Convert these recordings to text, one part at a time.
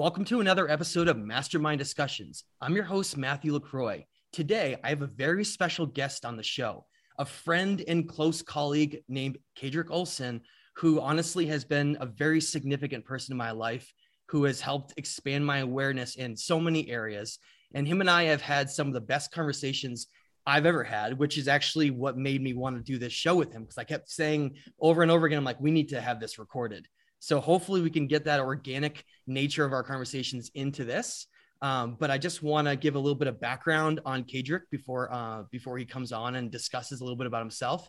Welcome to another episode of Mastermind Discussions. I'm your host, Matthew LaCroix. Today, I have a very special guest on the show, a friend and close colleague named Kaedrich Olsen, who honestly has been a very significant person in my life, who has helped expand my awareness in so many areas. And him and I have had some of the best conversations I've ever had, which is actually what made me want to do this show with him because I kept saying over and over again, I'm like, we need to have this recorded. So hopefully we can get that organic nature of our conversations into this. Um, but I just want to give a little bit of background on Kaedrich before uh, before he comes on and discusses a little bit about himself.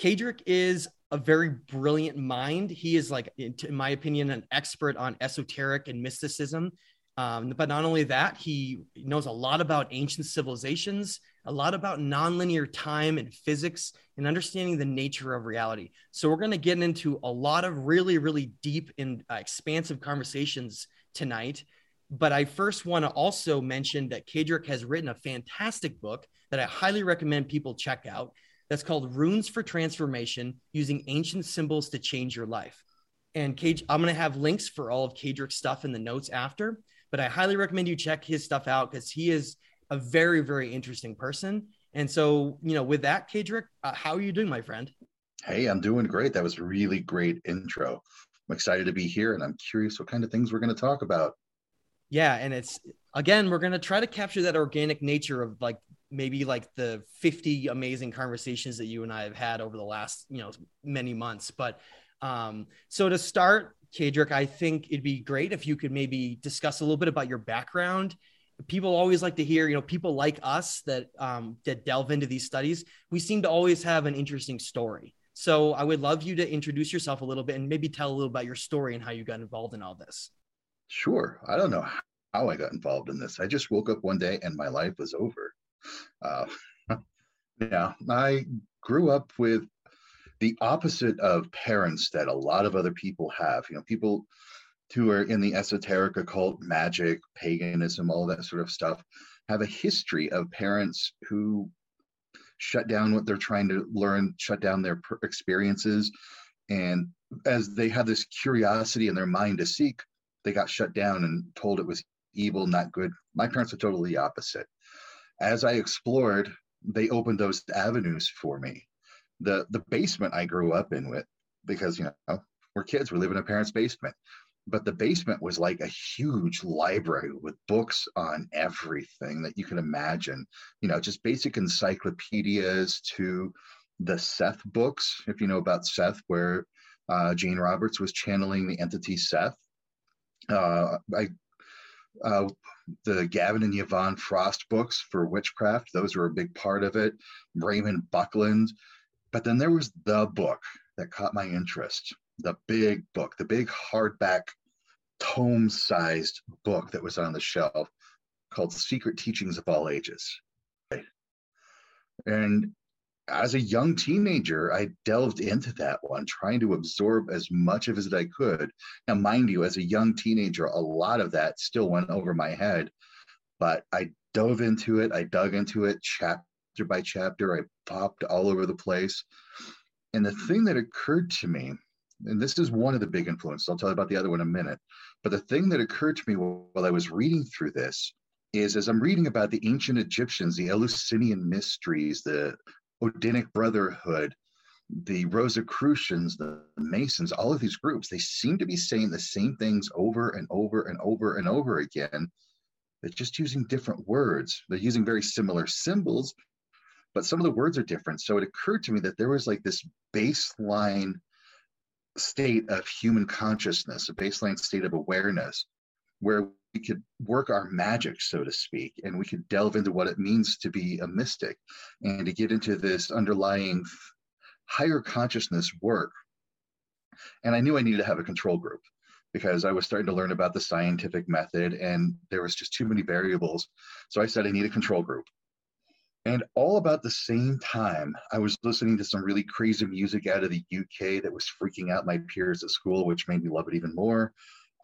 Kaedrich is a very brilliant mind. He is like, in my opinion, an expert on esoteric and mysticism. Um, but not only that, he knows a lot about ancient civilizations, a lot about nonlinear time and physics, and understanding the nature of reality. So we're going to get into a lot of really, really deep and uh, expansive conversations tonight. But I first want to also mention that Kaedrich has written a fantastic book that I highly recommend people check out. That's called Runes for Transformation Using Ancient Symbols to Change Your Life. And Cage, I'm going to have links for all of Kaedrich's stuff in the notes after but I highly recommend you check his stuff out because he is a very, very interesting person. And so, you know, with that, Kaedrich, uh, how are you doing, my friend? Hey, I'm doing great. That was a really great intro. I'm excited to be here and I'm curious what kind of things we're going to talk about. Yeah. And it's, again, we're going to try to capture that organic nature of like maybe like the 50 amazing conversations that you and I have had over the last, you know, many months. But um, so to start, Kaedrich, I think it'd be great if you could maybe discuss a little bit about your background. People always like to hear, you know, people like us that um, that delve into these studies. We seem to always have an interesting story. So I would love you to introduce yourself a little bit and maybe tell a little about your story and how you got involved in all this. Sure. I don't know how I got involved in this. I just woke up one day and my life was over. Uh, yeah, I grew up with the opposite of parents that a lot of other people have. You know, people who are in the esoteric occult, magic, paganism, all that sort of stuff, have a history of parents who shut down what they're trying to learn, shut down their experiences. And as they have this curiosity in their mind to seek, they got shut down and told it was evil, not good. My parents were totally opposite. As I explored, they opened those avenues for me the the basement I grew up in with because you know we're kids, we live in a parent's basement. But the basement was like a huge library with books on everything that you can imagine. You know, just basic encyclopedias to the Seth books, if you know about Seth, where uh, Jane Roberts was channeling the entity Seth. Uh, I, uh, the Gavin and Yvonne Frost books for witchcraft, those were a big part of it. Raymond Buckland, but then there was the book that caught my interest the big book, the big hardback tome sized book that was on the shelf called Secret Teachings of All Ages. And as a young teenager, I delved into that one, trying to absorb as much of it as I could. Now, mind you, as a young teenager, a lot of that still went over my head, but I dove into it, I dug into it chapter by chapter. I popped all over the place. And the thing that occurred to me, and this is one of the big influences, I'll tell you about the other one in a minute. But the thing that occurred to me while I was reading through this is as I'm reading about the ancient Egyptians, the Eleusinian mysteries, the Odinic Brotherhood, the Rosicrucians, the Masons, all of these groups, they seem to be saying the same things over and over and over and over again. They're just using different words. They're using very similar symbols, but some of the words are different. So it occurred to me that there was like this baseline state of human consciousness, a baseline state of awareness where we could work our magic, so to speak, and we could delve into what it means to be a mystic and to get into this underlying higher consciousness work. And I knew I needed to have a control group because I was starting to learn about the scientific method and there was just too many variables. So I said, I need a control group. And all about the same time, I was listening to some really crazy music out of the UK that was freaking out my peers at school, which made me love it even more.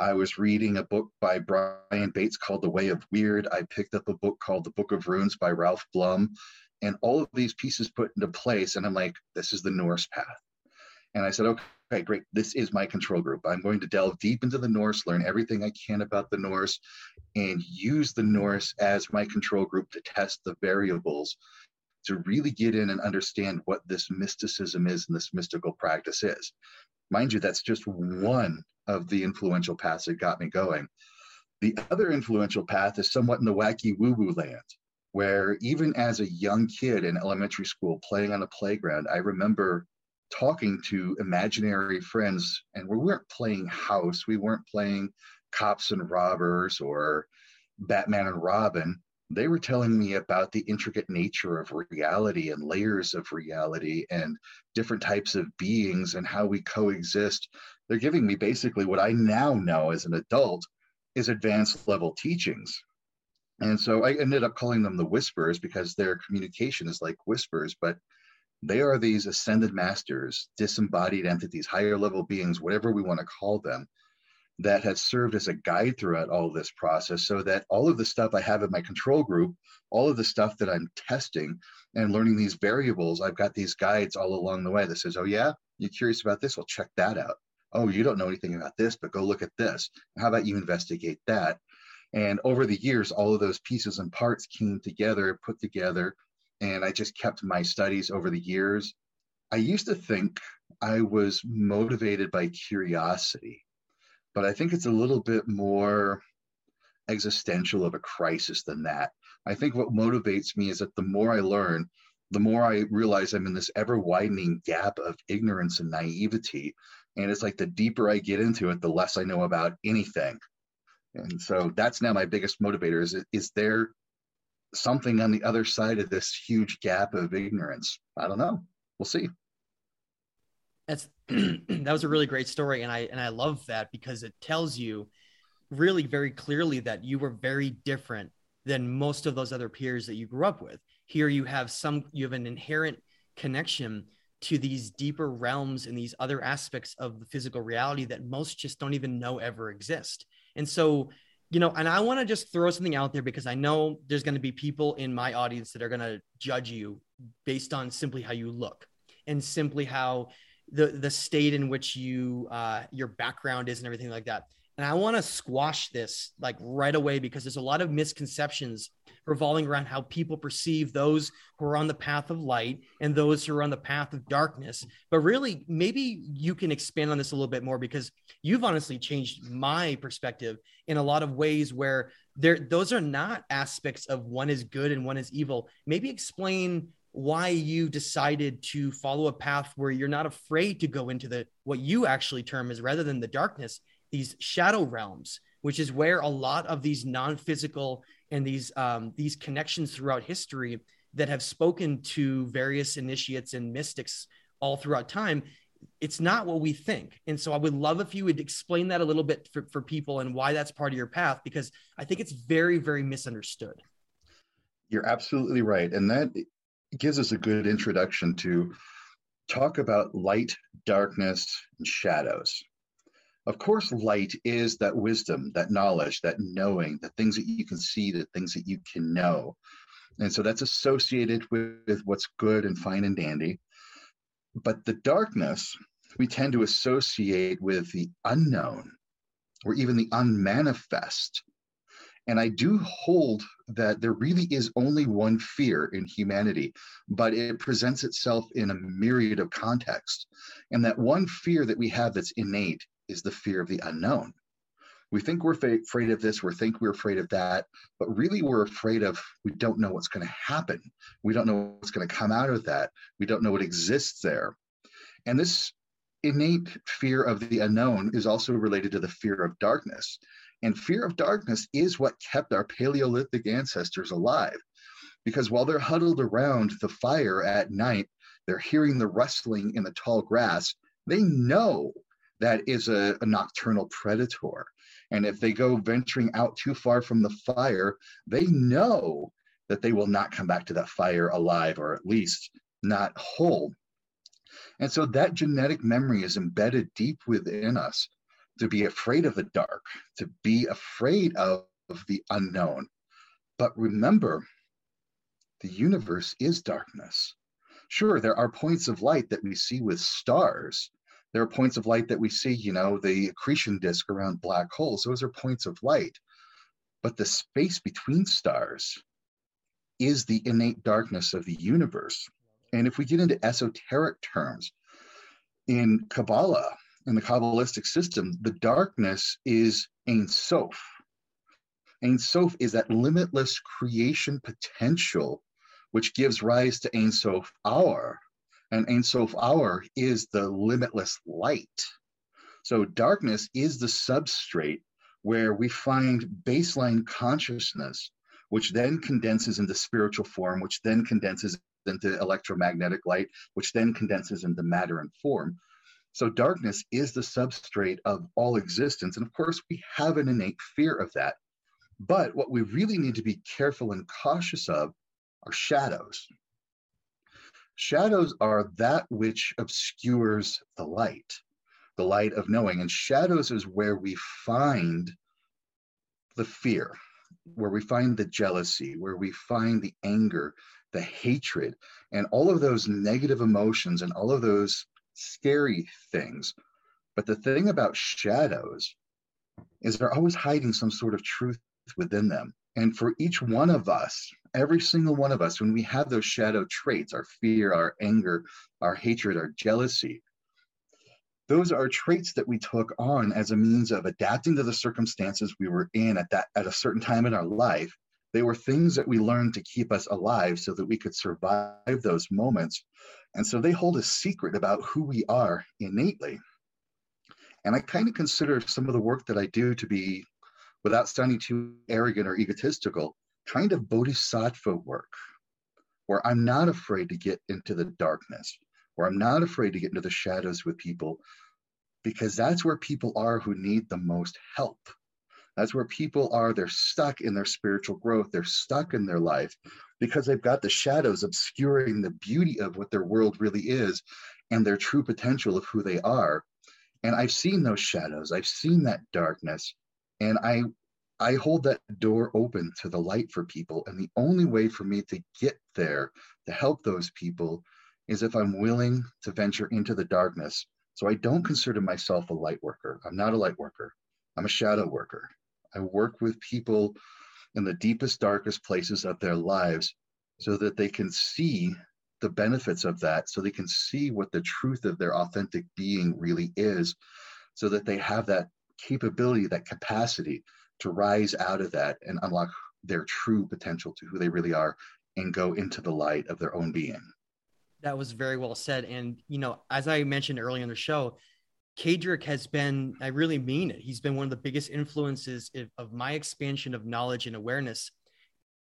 I was reading a book by Brian Bates called The Way of Wyrd. I picked up a book called The Book of Runes by Ralph Blum. And all of these pieces put into place. And I'm like, this is the Norse path. And I said, okay, great. This is my control group. I'm going to delve deep into the Norse, learn everything I can about the Norse, and use the Norse as my control group to test the variables to really get in and understand what this mysticism is and this mystical practice is. Mind you, that's just one of the influential paths that got me going. The other influential path is somewhat in the wacky woo woo land, where even as a young kid in elementary school playing on a playground, I remember talking to imaginary friends, and we weren't playing house, we weren't playing cops and robbers or Batman and Robin. They were telling me about the intricate nature of reality and layers of reality and different types of beings and how we coexist. They're giving me basically what I now know as an adult is advanced level teachings. And so I ended up calling them the whispers because their communication is like whispers, but they are these ascended masters, disembodied entities, higher level beings, whatever we want to call them, that has served as a guide throughout all this process so that all of the stuff I have in my control group, all of the stuff that I'm testing and learning these variables, I've got these guides all along the way that says, oh, yeah, you're curious about this? Well, check that out. Oh, you don't know anything about this, but go look at this. How about you investigate that? And over the years, all of those pieces and parts came together, put together, and I just kept my studies over the years. I used to think I was motivated by curiosity, but I think it's a little bit more existential of a crisis than that. I think what motivates me is that the more I learn, the more I realize I'm in this ever widening gap of ignorance and naivety. And it's like the deeper I get into it, the less I know about anything. And so that's now my biggest motivator is, is there something on the other side of this huge gap of ignorance. I don't know. We'll see. That's that was a really great story, and I and I love that because it tells you really very clearly that you were very different than most of those other peers that you grew up with. Here you have some you have an inherent connection to these deeper realms and these other aspects of the physical reality that most just don't even know ever exist. And so you know, and I want to just throw something out there because I know there's going to be people in my audience that are going to judge you based on simply how you look and simply how the the state in which you uh, your background is and everything like that. And I want to squash this like right away because there's a lot of misconceptions revolving around how people perceive those who are on the path of light and those who are on the path of darkness. But really, maybe you can expand on this a little bit more because you've honestly changed my perspective in a lot of ways where there those are not aspects of one is good and one is evil. Maybe explain why you decided to follow a path where you're not afraid to go into the what you actually term as rather than the darkness, these shadow realms, which is where a lot of these non-physical and these um, these connections throughout history that have spoken to various initiates and mystics all throughout time it's not what we think. And so i would love if you would explain that a little bit for, for people and why that's part of your path because i think it's very very misunderstood. You're absolutely right. And that gives us a good introduction to talk about light darkness and shadows of course, light is that wisdom, that knowledge, that knowing, the things that you can see, the things that you can know. And so that's associated with, what's good and fine and dandy. But the darkness, we tend to associate with the unknown or even the unmanifest. And I do hold that there really is only one fear in humanity, but it presents itself in a myriad of contexts. And that one fear that we have that's innate is the fear of the unknown. We think we're fa- afraid of this, we think we're afraid of that, but really we're afraid of we don't know what's going to happen. We don't know what's going to come out of that. We don't know what exists there. And this innate fear of the unknown is also related to the fear of darkness. And fear of darkness is what kept our Paleolithic ancestors alive. Because while they're huddled around the fire at night, they're hearing the rustling in the tall grass, they know that is a, a nocturnal predator. And if they go venturing out too far from the fire, they know that they will not come back to that fire alive or at least not whole. And so that genetic memory is embedded deep within us to be afraid of the dark, to be afraid of, of the unknown. But remember, the universe is darkness. Sure, there are points of light that we see with stars, There are points of light that we see, you know, the accretion disk around black holes, those are points of light. But the space between stars is the innate darkness of the universe. And if we get into esoteric terms, in Kabbalah, in the Kabbalistic system, the darkness is Ein Sof. Ein Sof is that limitless creation potential, which gives rise to Ein Sof Aur. And Ein Sof Aur is the limitless light. So darkness is the substrate where we find baseline consciousness, which then condenses into spiritual form, which then condenses into electromagnetic light, which then condenses into matter and form. So darkness is the substrate of all existence. And of course, we have an innate fear of that. But what we really need to be careful and cautious of are shadows. Shadows are that which obscures the light, the light of knowing. And shadows is where we find the fear, where we find the jealousy, where we find the anger, the hatred, and all of those negative emotions and all of those scary things. But the thing about shadows is they're always hiding some sort of truth within them. And for each one of us, every single one of us, when we have those shadow traits, our fear, our anger, our hatred, our jealousy, those are traits that we took on as a means of adapting to the circumstances we were in at that at a certain time in our life. They were things that we learned to keep us alive so that we could survive those moments. And so they hold a secret about who we are innately. And i kind of consider some of the work that i do to be without sounding too arrogant or egotistical kind of bodhisattva work where i'm not afraid to get into the darkness where I'm not afraid to get into the shadows with people because that's where people are who need the most help. That's where people are. They're stuck in their spiritual growth. They're stuck in their life because they've got the shadows obscuring the beauty of what their world really is and their true potential of who they are. And I've seen those shadows. I've seen that darkness. And I I hold that door open to the light for people. And the only way for me to get there to help those people is if I'm willing to venture into the darkness. So I don't consider myself a light worker. I'm not a light worker. I'm a shadow worker. I work with people in the deepest, darkest places of their lives so that they can see the benefits of that, so they can see what the truth of their authentic being really is, so that they have that capability, that capacity to rise out of that and unlock their true potential to who they really are and go into the light of their own being. That was very well said. And, you know, as I mentioned earlier in the show, Kaedrich has been, I really mean it. He's been one of the biggest influences of my expansion of knowledge and awareness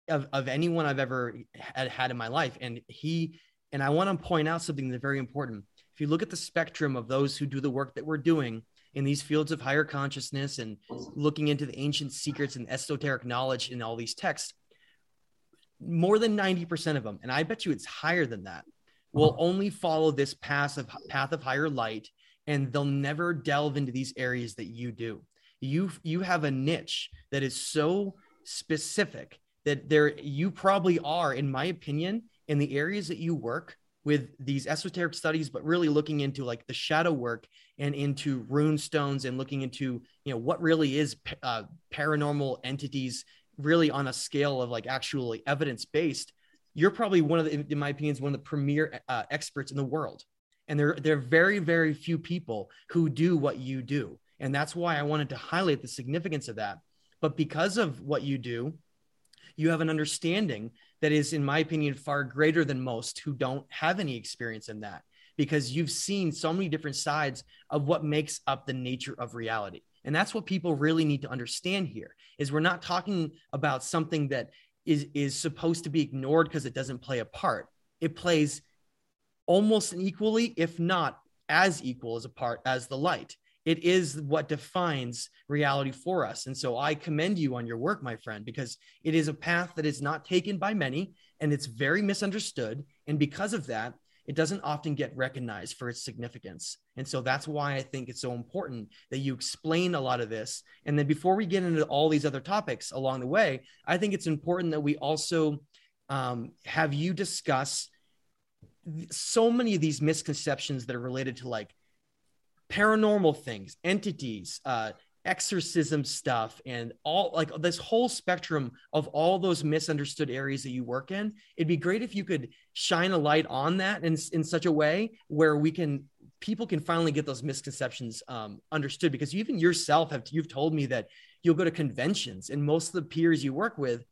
of, of anyone I've ever had, had in my life. And he, and I want to point out something that's very important. If you look at the spectrum of those who do the work that we're doing in these fields of higher consciousness and looking into the ancient secrets and esoteric knowledge in all these texts, more than 90% of them, and I bet you it's higher than that, will only follow this path of path of higher light and they'll never delve into these areas that you do. You you have a niche that is so specific that there you probably are in my opinion in the areas that you work with these esoteric studies but really looking into like the shadow work and into rune stones and looking into you know what really is uh, paranormal entities really on a scale of like actually evidence based you're probably one of the, in my opinion, is one of the premier uh, experts in the world. And there, there are very, very few people who do what you do. And that's why I wanted to highlight the significance of that. But because of what you do, you have an understanding that is, in my opinion, far greater than most who don't have any experience in that because you've seen so many different sides of what makes up the nature of reality. And that's what people really need to understand here is we're not talking about something that is is supposed to be ignored because it doesn't play a part. It plays almost equally, if not as equal as a part as the light. It is what defines reality for us. And so I commend you on your work, my friend, because it is a path that is not taken by many and it's very misunderstood. And because of that, it doesn't often get recognized for its significance. And so that's why I think it's so important that you explain a lot of this. And then before we get into all these other topics along the way, I think it's important that we also um, have you discuss so many of these misconceptions that are related to like paranormal things, entities, uh, exorcism stuff and all like this whole spectrum of all those misunderstood areas that you work in it'd be great if you could shine a light on that in, in such a way where we can people can finally get those misconceptions um, understood because even yourself have you've told me that you'll go to conventions and most of the peers you work with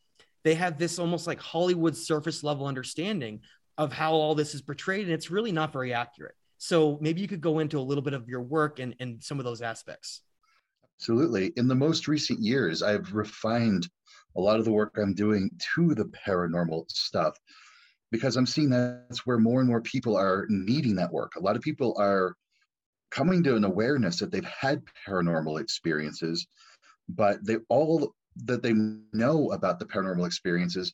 they have this almost like hollywood surface level understanding of how all this is portrayed and it's really not very accurate so maybe you could go into a little bit of your work and, and some of those aspects Absolutely. In the most recent years, I've refined a lot of the work I'm doing to the paranormal stuff because I'm seeing that's where more and more people are needing that work. A lot of people are coming to an awareness that they've had paranormal experiences, but they all that they know about the paranormal experiences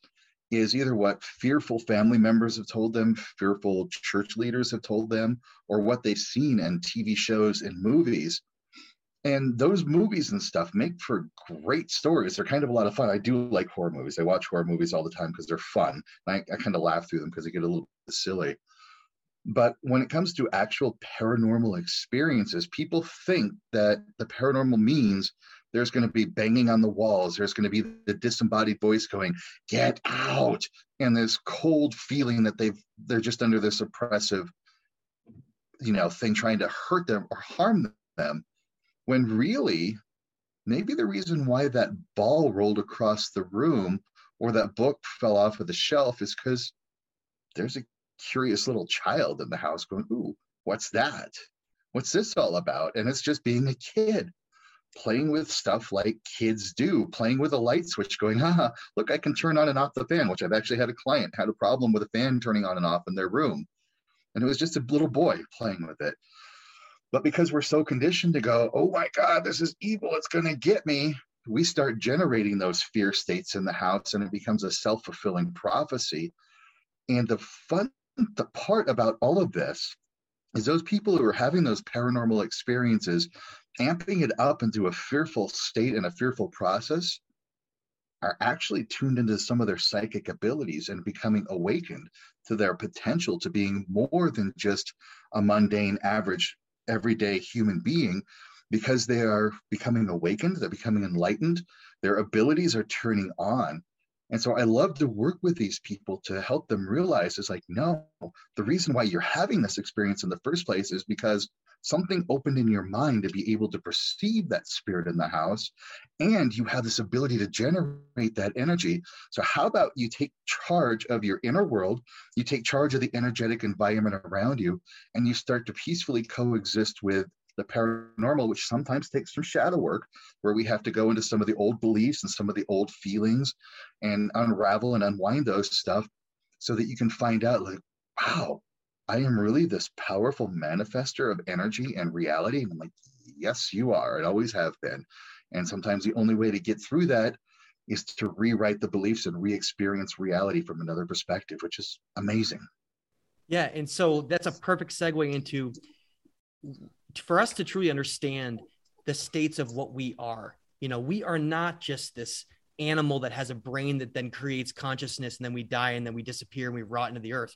is either what fearful family members have told them, fearful church leaders have told them, or what they've seen in TV shows and movies. And those movies and stuff make for great stories. They're kind of a lot of fun. I do like horror movies. I watch horror movies all the time because they're fun. I, I kind of laugh through them because they get a little silly. But when it comes to actual paranormal experiences people think that the paranormal means there's going to be banging on the walls there's going to be the disembodied voice going get out and this cold feeling that they've they're just under this oppressive you know thing trying to hurt them or harm them when really maybe the reason why that ball rolled across the room or that book fell off of the shelf is because there's a curious little child in the house going, Ooh, what's that? What's this all about? And it's just being a kid playing with stuff like kids do, playing with a light switch, going, haha, look, I can turn on and off the fan, which I've actually had a client had a problem with a fan turning on and off in their room. And it was just a little boy playing with it. But because we're so conditioned to go, oh my God, this is evil, it's going to get me, we start generating those fear states in the house and it becomes a self fulfilling prophecy. And the fun the part about all of this is those people who are having those paranormal experiences, amping it up into a fearful state and a fearful process, are actually tuned into some of their psychic abilities and becoming awakened to their potential to being more than just a mundane average everyday human being because they are becoming awakened, they're becoming enlightened, their abilities are turning on. And so I love to work with these people to help them realize it's like, no, the reason why you're having this experience in the first place is because something opened in your mind to be able to perceive that spirit in the house and you have this ability to generate that energy. So how about you take charge of your inner world you take charge of the energetic environment around you and you start to peacefully coexist with the paranormal, which sometimes takes some shadow work, where we have to go into some of the old beliefs and some of the old feelings and unravel and unwind those stuff so that you can find out, like, wow, I am really this powerful manifester of energy and reality. And I'm like, yes, you are. and always have been. And sometimes the only way to get through that is to rewrite the beliefs and re-experience reality from another perspective, which is amazing. Yeah, and so that's a perfect segue into for us to truly understand the states of what we are. You know, we are not just this animal that has a brain that then creates consciousness and then we die and then we disappear and we rot into the earth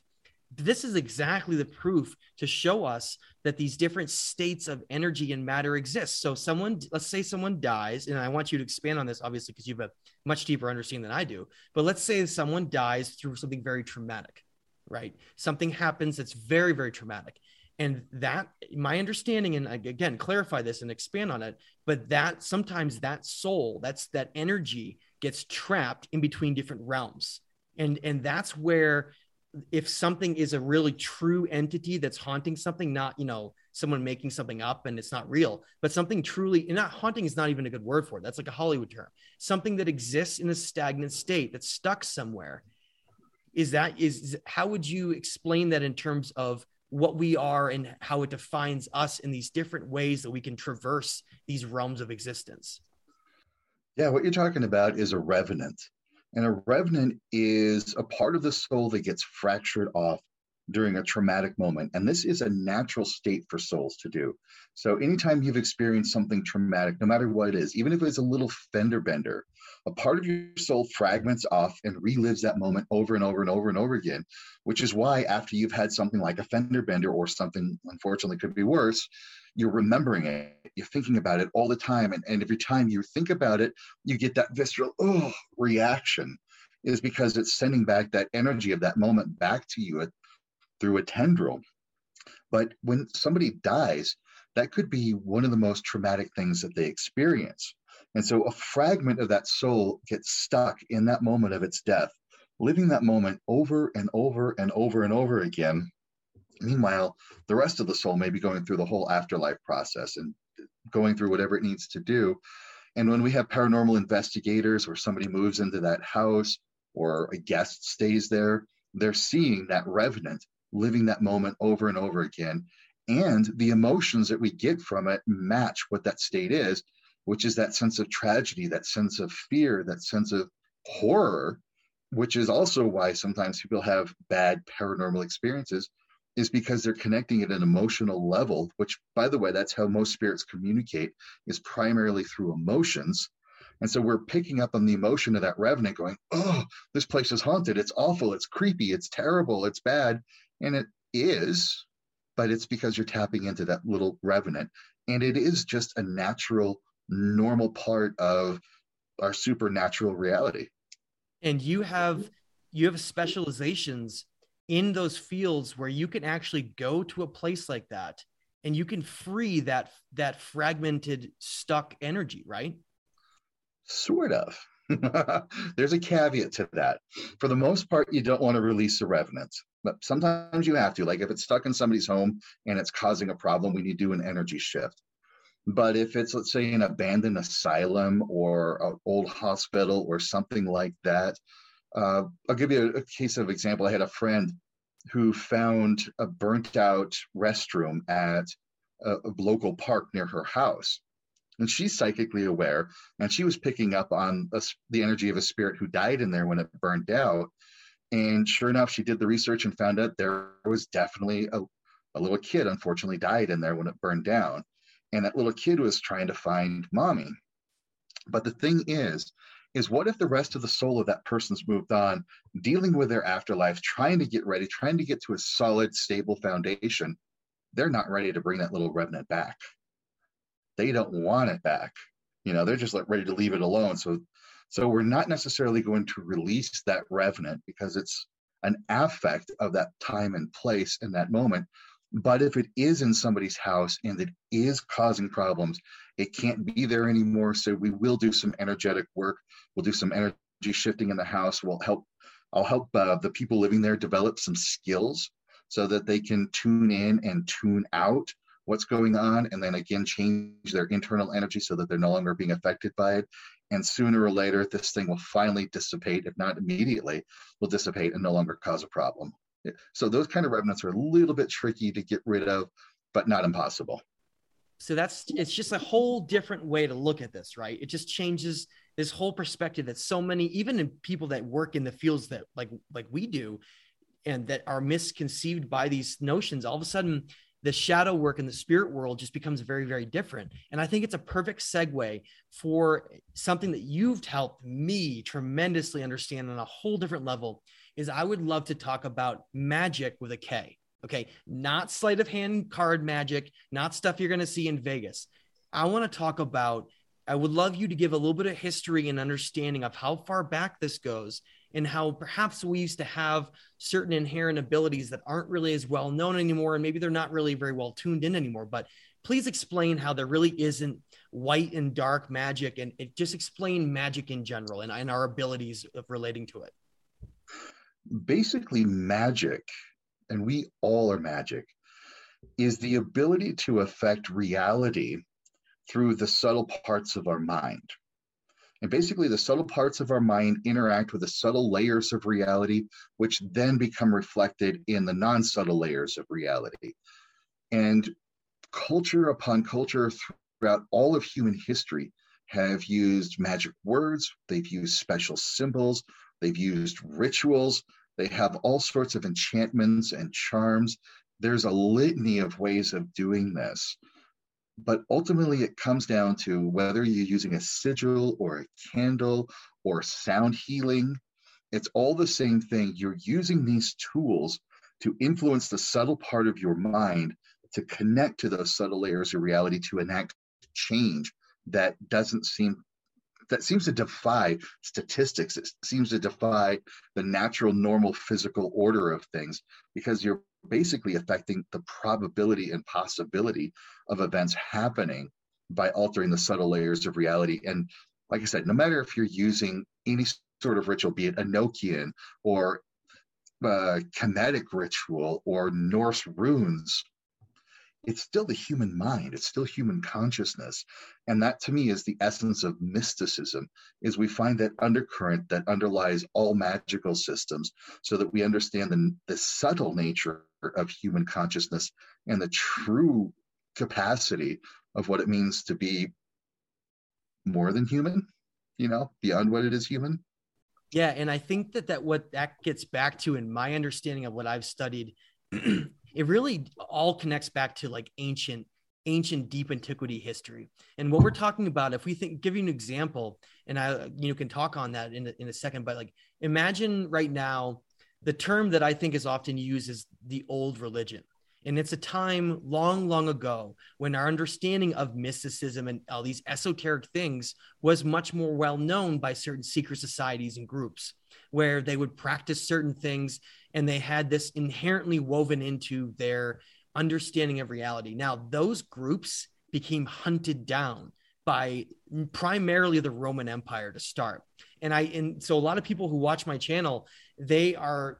this is exactly the proof to show us that these different states of energy and matter exist. So, someone, let's say someone dies, and I want you to expand on this, obviously, because you have a much deeper understanding than I do. But let's say someone dies through something very traumatic, right? Something happens that's very, very traumatic. And that, my understanding, and again, clarify this and expand on it, but that sometimes that soul, that's that energy gets trapped in between different realms. And, and that's where if something is a really true entity that's haunting something, not, you know, someone making something up and it's not real, but something truly, and not haunting is not even a good word for it. That's like a Hollywood term. Something that exists in a stagnant state that's stuck somewhere. Is that is how would you explain that in terms of what we are and how it defines us in these different ways that we can traverse these realms of existence? Yeah, what you're talking about is a revenant. And a revenant is a part of the soul that gets fractured off during a traumatic moment. And this is a natural state for souls to do. So, anytime you've experienced something traumatic, no matter what it is, even if it's a little fender bender a part of your soul fragments off and relives that moment over and over and over and over again, which is why after you've had something like a fender bender or something, unfortunately, could be worse, you're remembering it, you're thinking about it all the time. And, and every time you think about it, you get that visceral oh reaction, is because it's sending back that energy of that moment back to you at, through a tendril. But when somebody dies, that could be one of the most traumatic things that they experience. And so a fragment of that soul gets stuck in that moment of its death, living that moment over and over and over and over again. Meanwhile, the rest of the soul may be going through the whole afterlife process and going through whatever it needs to do. And when we have paranormal investigators or somebody moves into that house or a guest stays there, they're seeing that revenant living that moment over and over again. And the emotions that we get from it match what that state is, which is that sense of tragedy, that sense of fear, that sense of horror, which is also why sometimes people have bad paranormal experiences, is because they're connecting at an emotional level, which, by the way, that's how most spirits communicate, is primarily through emotions. And so we're picking up on the emotion of that revenant going, oh, this place is haunted. It's awful. It's creepy. It's terrible. It's bad. And it is, but it's because you're tapping into that little revenant. And it is just a natural, normal part of our supernatural reality. And you have you have specializations in those fields where you can actually go to a place like that and you can free that that fragmented stuck energy, right? Sort of. There's a caveat to that. For the most part, you don't want to release the revenant, but sometimes you have to. Like if it's stuck in somebody's home and it's causing a problem, we need to do an energy shift. But if it's, let's say, an abandoned asylum or an old hospital or something like that, uh, I'll give you a, a case of example. I had a friend who found a burnt out restroom at a, a local park near her house. And she's psychically aware and she was picking up on a, the energy of a spirit who died in there when it burned out. And sure enough she did the research and found out there was definitely a, a little kid unfortunately died in there when it burned down and that little kid was trying to find mommy. But the thing is is what if the rest of the soul of that person's moved on dealing with their afterlife trying to get ready trying to get to a solid stable foundation? They're not ready to bring that little revenant back. They don't want it back. You know they're just like ready to leave it alone. So so we're not necessarily going to release that revenant because it's an affect of that time and place in that moment but if it is in somebody's house and it is causing problems it can't be there anymore. So we will do some energetic work. We'll do some energy shifting in the house. We'll help i'll help uh, the people living there develop some skills so that they can tune in and tune out what's going on and then again change their internal energy so that they're no longer being affected by it. And sooner or later this thing will finally dissipate if not immediately will dissipate and no longer cause a problem so those kind of remnants are a little bit tricky to get rid of but not impossible so that's it's just a whole different way to look at this right it just changes this whole perspective that so many even in people that work in the fields that like like we do and that are misconceived by these notions all of a sudden the shadow work in the spirit world just becomes very, very different. And I think it's a perfect segue for something that you've helped me tremendously understand on a whole different level. Is I would love to talk about magic with a K. Okay, not sleight of hand card magic, not stuff you're going to see in Vegas. I want to talk about. I would love you to give a little bit of history and understanding of how far back this goes and how perhaps we used to have certain inherent abilities that aren't really as well known anymore and maybe they're not really very well tuned in anymore but please explain how there really isn't white and dark magic and it just explain magic in general and, and our abilities of relating to it basically magic and we all are magic is the ability to affect reality through the subtle parts of our mind and basically, the subtle parts of our mind interact with the subtle layers of reality, which then become reflected in the non subtle layers of reality. And culture upon culture throughout all of human history have used magic words, they've used special symbols, they've used rituals, they have all sorts of enchantments and charms. There's a litany of ways of doing this. but ultimately it comes down to whether you're using a sigil or a candle or sound healing it's all the same thing you're using these tools to influence the subtle part of your mind to connect to those subtle layers of reality to enact change that doesn't seem that seems to defy statistics. It seems to defy the natural normal physical order of things because you're basically affecting the probability and possibility of events happening by altering the subtle layers of reality. And like i said no matter if you're using any sort of ritual be it enochian or uh, kinetic ritual or norse runes it's still the human mind it's still human consciousness. And that to me is the essence of mysticism is we find that undercurrent that underlies all magical systems so that we understand the, the subtle nature of human consciousness and the true capacity of what it means to be more than human you know beyond what it is human. Yeah and i think that that what that gets back to in my understanding of what i've studied it really all connects back to like ancient ancient deep antiquity history. And what we're talking about if we think give you an example and i you know can talk on that in a, in a second but like imagine right now the term that i think is often used is the old religion. And it's a time long, long ago when our understanding of mysticism and all these esoteric things was much more well known by certain secret societies and groups where they would practice certain things and they had this inherently woven into their understanding of reality. Now, those groups became hunted down by primarily the Roman Empire to start. And I and so a lot of people who watch my channel, they are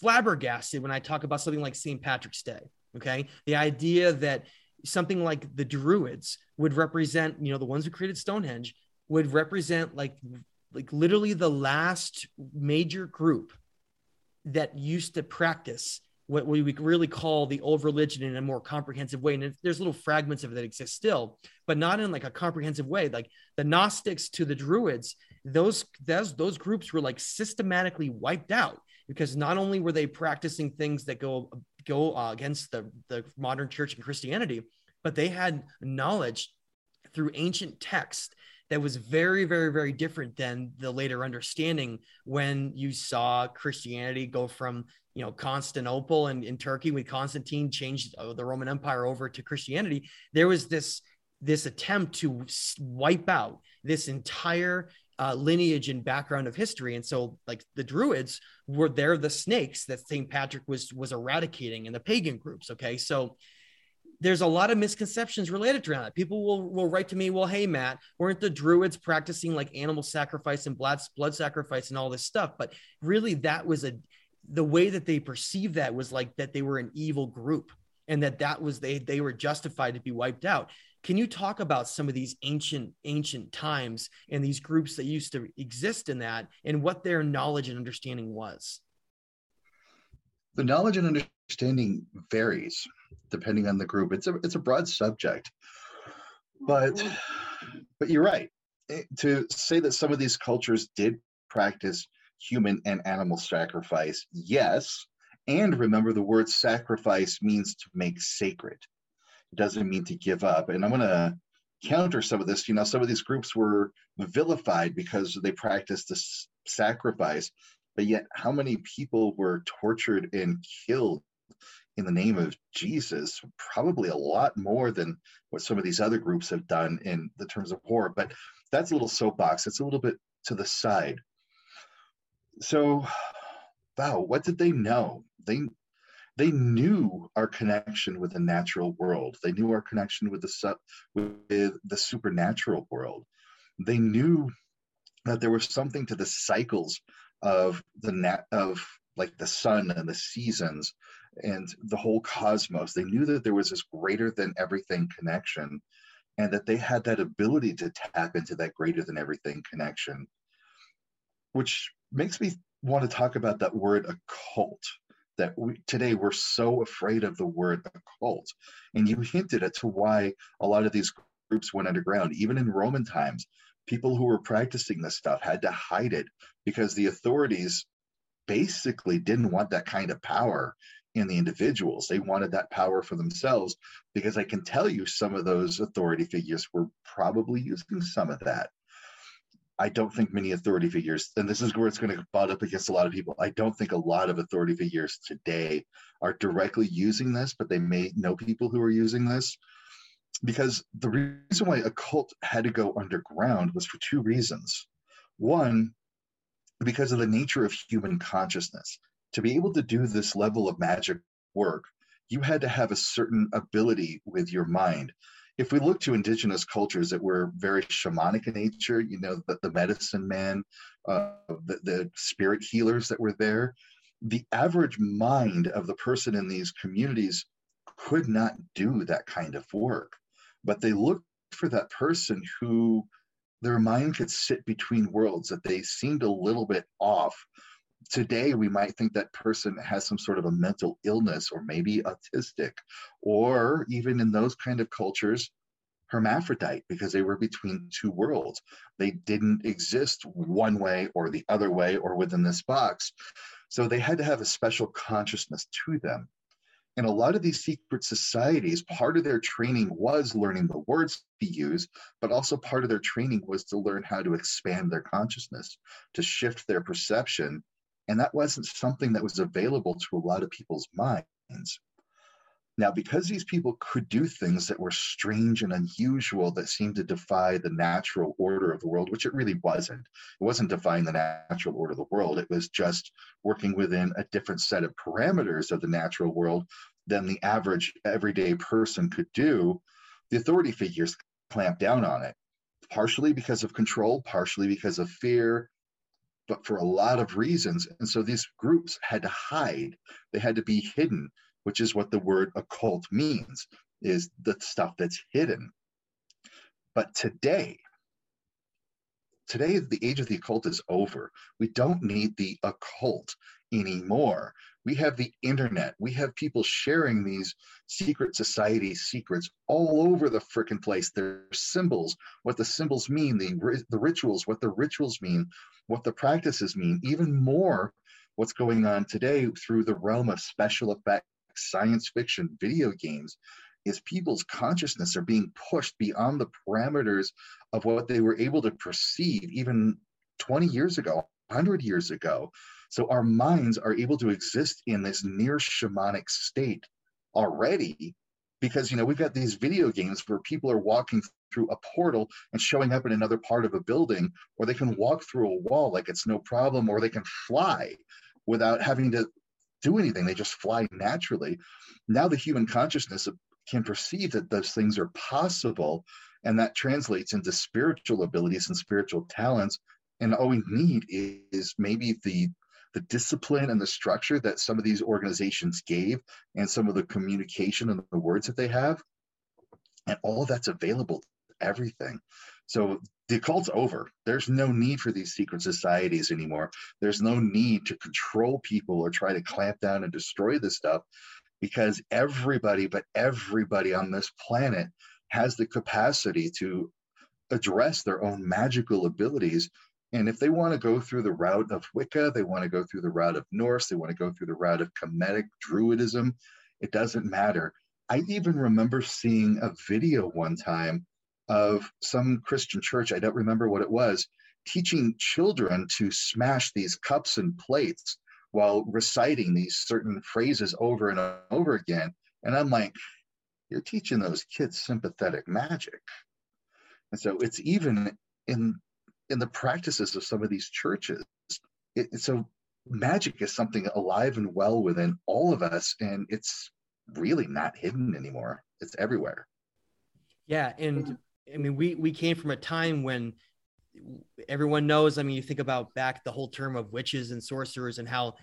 flabbergasted when I talk about something like St. Patrick's Day. Okay. The idea that something like the Druids would represent, you know, the ones who created Stonehenge would represent like like literally the last major group that used to practice what we really call the old religion in a more comprehensive way. And there's little fragments of it that exist still, but not in like a comprehensive way. Like the Gnostics to the Druids, those those those groups were like systematically wiped out because not only were they practicing things that go go uh, against the the modern church and Christianity, but they had knowledge through ancient text that was very very very different than the later understanding when you saw christianity go from you know constantinople and in turkey when constantine changed uh, the roman empire over to christianity there was this this attempt to wipe out this entire uh, lineage and background of history. And so, like the Druids were they're the snakes that St. Patrick was was eradicating in the pagan groups. Okay, so there's a lot of misconceptions related to that. People will will write to me, well, hey Matt, weren't the Druids practicing like animal sacrifice and blood blood sacrifice and all this stuff? But really, that was a the way that they perceived that was like that they were an evil group and that that was they they were justified to be wiped out can you talk about some of these ancient ancient times and these groups that used to exist in that and what their knowledge and understanding was? The knowledge and understanding varies depending on the group. It's a it's a broad subject. But but you're right. Eh, to say that some of these cultures did practice human and animal sacrifice, yes. And remember the word sacrifice means to make sacred It doesn't mean to give up. And I'm going to counter some of this. You know, some of these groups were vilified because they practiced this sacrifice, but yet how many people were tortured and killed in the name of Jesus? Probably a lot more than what some of these other groups have done in the terms of war. But that's a little soapbox. It's a little bit to the side. So, wow, what did they know? They they knew our connection with the natural world. They knew our connection with the with the supernatural world. They knew that there was something to the cycles of the net of like the sun and the seasons and the whole cosmos. They knew that there was this greater than everything connection and that they had that ability to tap into that greater than everything connection, which makes me want to talk about that word occult that we, today we're so afraid of the word occult. And you hinted at to why a lot of these groups went underground. Even in Roman times, people who were practicing this stuff had to hide it because the authorities basically didn't want that kind of power in the individuals. They wanted that power for themselves because I can tell you some of those authority figures were probably using some of that. I don't think many authority figures, and this is where it's going to butt up against a lot of people. I don't think a lot of authority figures today are directly using this, but they may know people who are using this. Because the reason why a cult had to go underground was for two reasons. One, because of the nature of human consciousness. To be able to do this level of magic work, you had to have a certain ability with your mind. If we look to indigenous cultures that were very shamanic in nature, you know, the, the medicine man, uh, the, the spirit healers that were there, the average mind of the person in these communities could not do that kind of work. But they looked for that person who their mind could sit between worlds, that they seemed a little bit off. Today, we might think that person has some sort of a mental illness or maybe autistic, or even in those kind of cultures, hermaphrodite because they were between two worlds. They didn't exist one way or the other way or within this box. So they had to have a special consciousness to them. And a lot of these secret societies, part of their training was learning the words to use, but also part of their training was to learn how to expand their consciousness, to shift their perception. And that wasn't something that was available to a lot of people's minds. Now, because these people could do things that were strange and unusual that seemed to defy the natural order of the world, which it really wasn't. It wasn't defying the natural order of the world. It was just working within a different set of parameters of the natural world than the average everyday person could do. The authority figures clamped down on it, partially because of control, partially because of fear, but for a lot of reasons. And so these groups had to hide, they had to be hidden which is what the word occult means, is the stuff that's hidden. But today, today the age of the occult is over. We don't need the occult anymore. We have the internet. We have people sharing these secret society secrets all over the freaking place. Their symbols, what the symbols mean, the, the rituals, what the rituals mean, what the practices mean, even more what's going on today through the realm of special effects science fiction, video games, is people's consciousness are being pushed beyond the parameters of what they were able to perceive even 20 years ago, 100 years ago. So our minds are able to exist in this near shamanic state already because you know we've got these video games where people are walking through a portal and showing up in another part of a building or they can walk through a wall like it's no problem or they can fly without having to do anything, they just fly naturally. Now the human consciousness can perceive that those things are possible, and that translates into spiritual abilities and spiritual talents. And all we need is maybe the the discipline and the structure that some of these organizations gave and some of the communication and the words that they have and all that's available everything so the occult's over. There's no need for these secret societies anymore. There's no need to control people or try to clamp down and destroy this stuff because everybody, but everybody on this planet has the capacity to address their own magical abilities. And if they want to go through the route of Wicca, they want to go through the route of Norse, they want to go through the route of Kemetic Druidism, it doesn't matter. I even remember seeing a video one time of some Christian church, I don't remember what it was, teaching children to smash these cups and plates while reciting these certain phrases over and over again. And I'm like, you're teaching those kids sympathetic magic. And so it's even in in the practices of some of these churches. It, so magic is something alive and well within all of us, and it's really not hidden anymore. It's everywhere. Yeah, and I mean, we we came from a time when everyone knows. I mean, you think about back the whole term of witches and sorcerers and how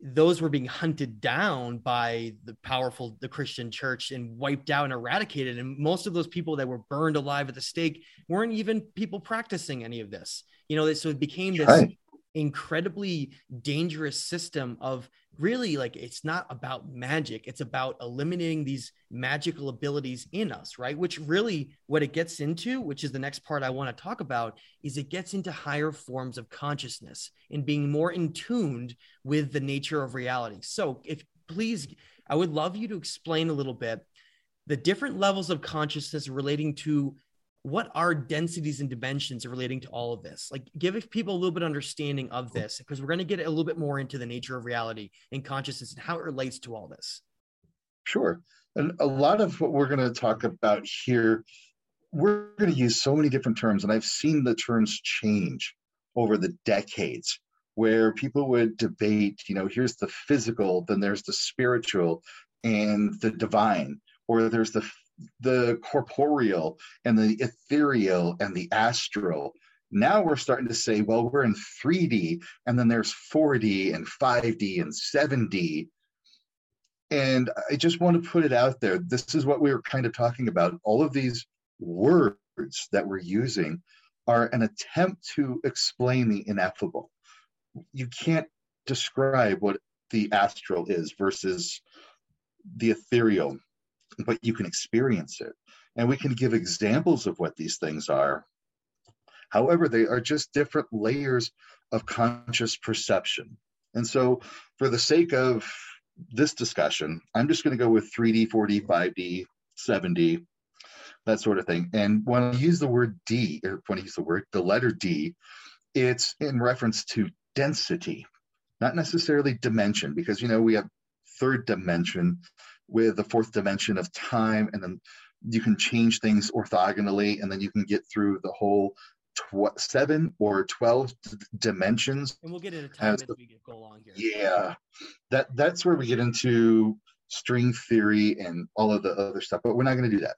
those were being hunted down by the powerful the Christian church and wiped out and eradicated. And most of those people that were burned alive at the stake weren't even people practicing any of this. You know, so it became this right. incredibly dangerous system of really like it's not about magic. It's about eliminating these magical abilities in us right? Which really what it gets into which is the next part i want to talk about is it gets into higher forms of consciousness and being more in tuned with the nature of reality. So if please I would love you to explain a little bit the different levels of consciousness relating to what are densities and dimensions relating to all of this? Like give people a little bit of understanding of this because we're going to get a little bit more into the nature of reality and consciousness and how it relates to all this. Sure. And a lot of what we're going to talk about here we're going to use so many different terms and i've seen the terms change over the decades where people would debate you know here's the physical then there's the spiritual and the divine or there's the the corporeal and the ethereal and the astral. Now we're starting to say, well, we're in 3D, and then there's 4D and 5D and 7D. And I just want to put it out there. This is what we were kind of talking about. All of these words that we're using are an attempt to explain the ineffable. You can't describe what the astral is versus the ethereal but you can experience it. And we can give examples of what these things are. However, they are just different layers of conscious perception. And so, for the sake of this discussion, I'm just going to go with 3D, 4D, 5D, 7D, that sort of thing. And when I use the word D, or when I use the word, the letter D, it's in reference to density, not necessarily dimension, because, you know, we have third dimension with the fourth dimension of time and then you can change things orthogonally and then you can get through the whole tw- seven or 12 d- dimensions. And we'll get into time as, as we go along here. Yeah. That that's where we get into string theory and all of the other stuff but we're not going to do that.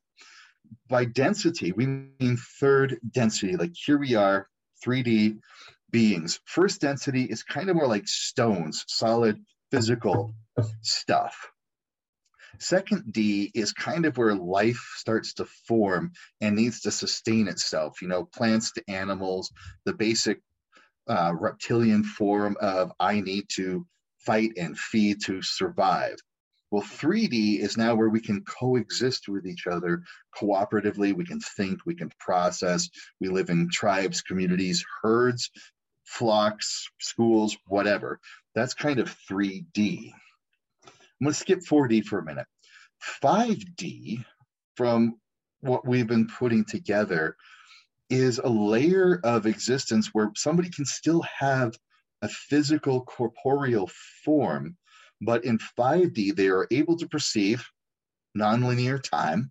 By density we mean third density. Like here we are 3d beings. First density is kind of more like stones solid physical stuff Second D is kind of where life starts to form and needs to sustain itself, you know, plants to animals, the basic uh, reptilian form of I need to fight and feed to survive. Well, 3D is now where we can coexist with each other cooperatively. We can think, we can process. We live in tribes, communities, herds, flocks, schools, whatever. That's kind of 3D. I'm going to skip 4D for a minute. 5D, from what we've been putting together, is a layer of existence where somebody can still have a physical corporeal form, but in 5D, they are able to perceive nonlinear time.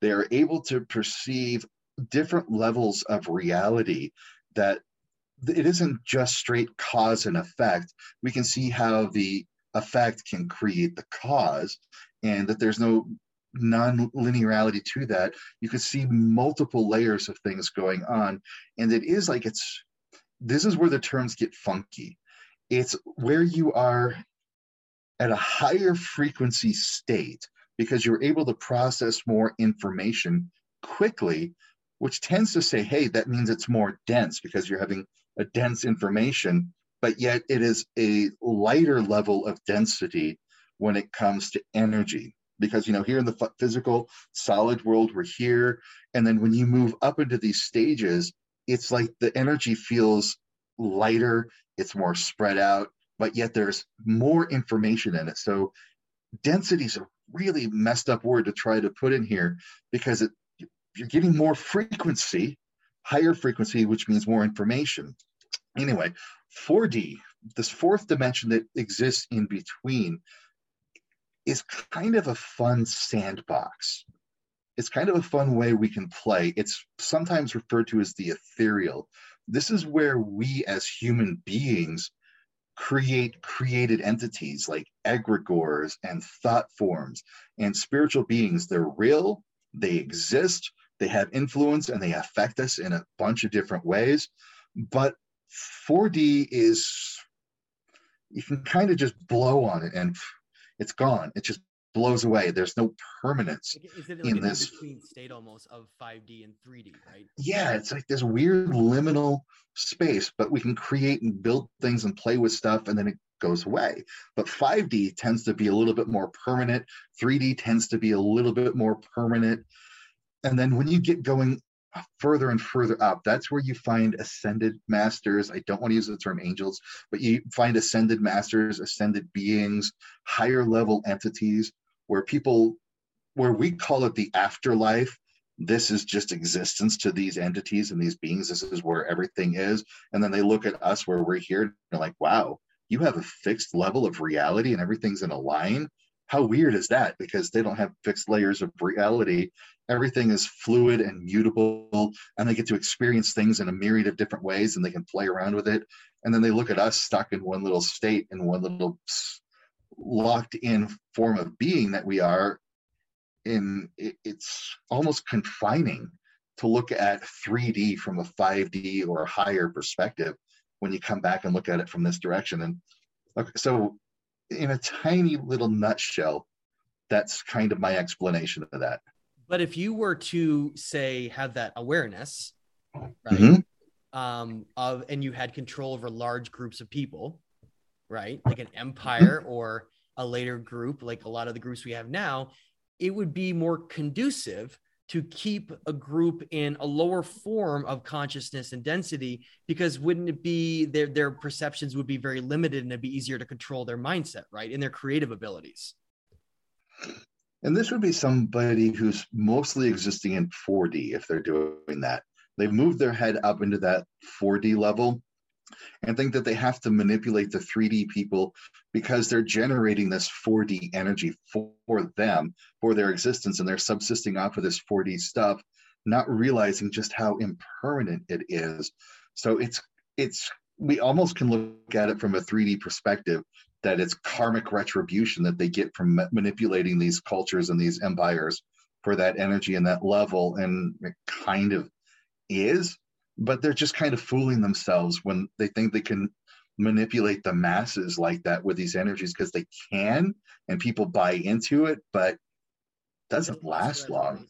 They are able to perceive different levels of reality that it isn't just straight cause and effect. We can see how the effect can create the cause and that there's no non-linearity to that you could see multiple layers of things going on. And it is like it's this is where the terms get funky. It's where you are at a higher frequency state because you're able to process more information quickly which tends to say hey that means it's more dense because you're having a dense information but yet it is a lighter level of density when it comes to energy. Because you know here in the physical solid world we're here and then when you move up into these stages it's like the energy feels lighter it's more spread out but yet there's more information in it. So density is a really messed up word to try to put in here because it, you're getting more frequency higher frequency which means more information anyway 4D, this fourth dimension that exists in between, is kind of a fun sandbox. It's kind of a fun way we can play. It's sometimes referred to as the ethereal. This is where we as human beings create created entities like egregores and thought forms and spiritual beings. They're real, they exist, they have influence, and they affect us in a bunch of different ways. But 4D is you can kind of just blow on it and it's gone. It just blows away. There's no permanence like in this between state almost of 5D and 3D, right? Yeah, it's like this weird liminal space, but we can create and build things and play with stuff and then it goes away. But 5D tends to be a little bit more permanent. 3D tends to be a little bit more permanent. And then when you get going further and further up. That's where you find ascended masters. I don't want to use the term angels, but you find ascended masters, ascended beings, higher level entities where people, where we call it the afterlife. This is just existence to these entities and these beings. This is where everything is. And then they look at us where we're here they're like, wow, you have a fixed level of reality and everything's in a line how weird is that? Because they don't have fixed layers of reality. Everything is fluid and mutable and they get to experience things in a myriad of different ways and they can play around with it. And then they look at us stuck in one little state in one little locked in form of being that we are. In it's almost confining to look at 3d from a 5d or higher perspective when you come back and look at it from this direction. And okay, so in a tiny little nutshell, that's kind of my explanation of that. But if you were to say have that awareness, right, mm-hmm. um, of and you had control over large groups of people, right, like an empire or a later group, like a lot of the groups we have now, it would be more conducive to keep a group in a lower form of consciousness and density because wouldn't it be their their perceptions would be very limited and it'd be easier to control their mindset right and their creative abilities? And this would be somebody who's mostly existing in 4d if they're doing that. They've moved their head up into that 4d level and think that they have to manipulate the 3D people because they're generating this 4D energy for, them, for their existence, and they're subsisting off of this 4D stuff, not realizing just how impermanent it is. So it's it's we almost can look at it from a 3D perspective that it's karmic retribution that they get from manipulating these cultures and these empires for that energy and that level, and it kind of is but they're just kind of fooling themselves when they think they can manipulate the masses like that with these energies because they can and people buy into it but doesn't last long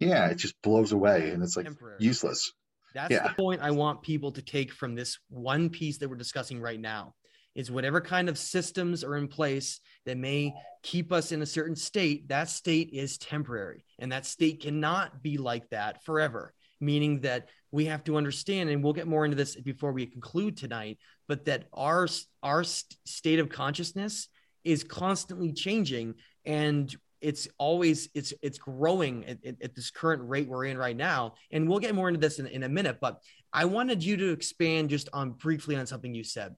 yeah it just blows away and it's like Temporary. useless that's yeah. the point i want people to take from this one piece that we're discussing right now is whatever kind of systems are in place that may keep us in a certain state that state is temporary and that state cannot be like that forever meaning that we have to understand and we'll get more into this before we conclude tonight but that our our state of consciousness is constantly changing and it's always it's it's growing at, at, this current rate we're in right now. And we'll get more into this in, in a minute but i wanted you to expand just on briefly on something you said.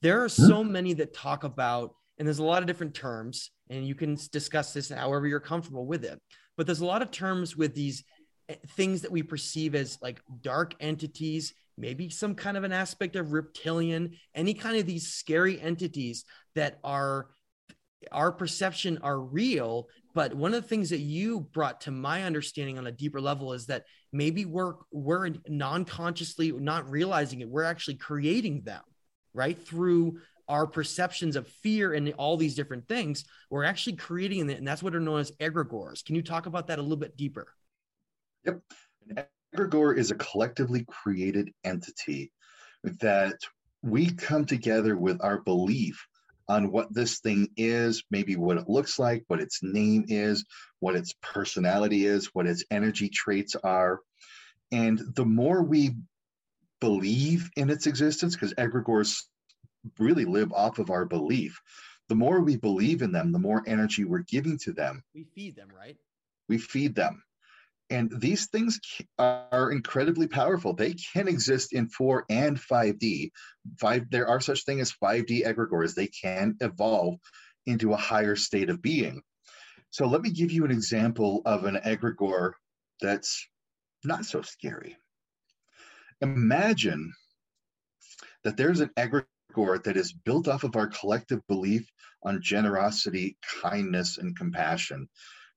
There are so hmm? many that talk about and there's a lot of different terms and you can discuss this however you're comfortable with it but there's a lot of terms with these Eh, things that we perceive as like dark entities, maybe some kind of an aspect of reptilian, any kind of these scary entities that are our perception are real but one of the things that you brought to my understanding on a deeper level is that maybe we're we're non-consciously not realizing it we're actually creating them right? Through our perceptions of fear and all these different things we're actually creating it and that's what are known as egregores. Can you talk about that a little bit deeper Yep. An egregore is a collectively created entity that we come together with our belief on what this thing is, maybe what it looks like, what its name is, what its personality is, what its energy traits are. And the more we believe in its existence, because egregores really live off of our belief, the more we believe in them, the more energy we're giving to them. We feed them, right? We feed them. And these things are incredibly powerful. They can exist in 4 and 5D. Five, there are such things as 5D egregores. They can evolve into a higher state of being. So let me give you an example of an egregore that's not so scary. Imagine that there's an egregore that is built off of our collective belief on generosity, kindness, and compassion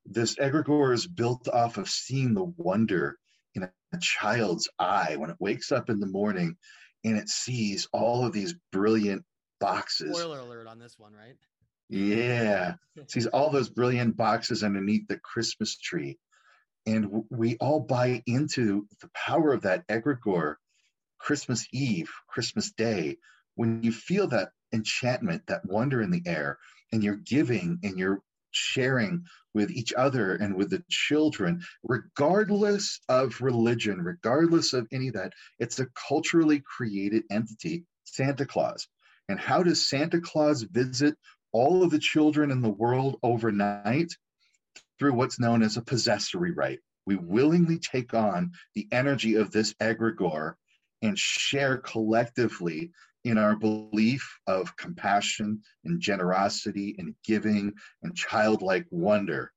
this egregore is built off of seeing the wonder in a, child's eye when it wakes up in the morning and it sees all of these brilliant boxes. Spoiler alert on this one, right? Yeah. sees all those brilliant boxes underneath the Christmas tree. And we all buy into the power of that egregore Christmas Eve, Christmas Day, when you feel that enchantment, that wonder in the air, and you're giving and you're sharing with each other and with the children, regardless of religion, regardless of any of that. It's a culturally created entity, Santa Claus. And how does Santa Claus visit all of the children in the world overnight? Through what's known as a possessory rite. We willingly take on the energy of this egregore and share collectively in our belief of compassion and generosity and giving and childlike wonder.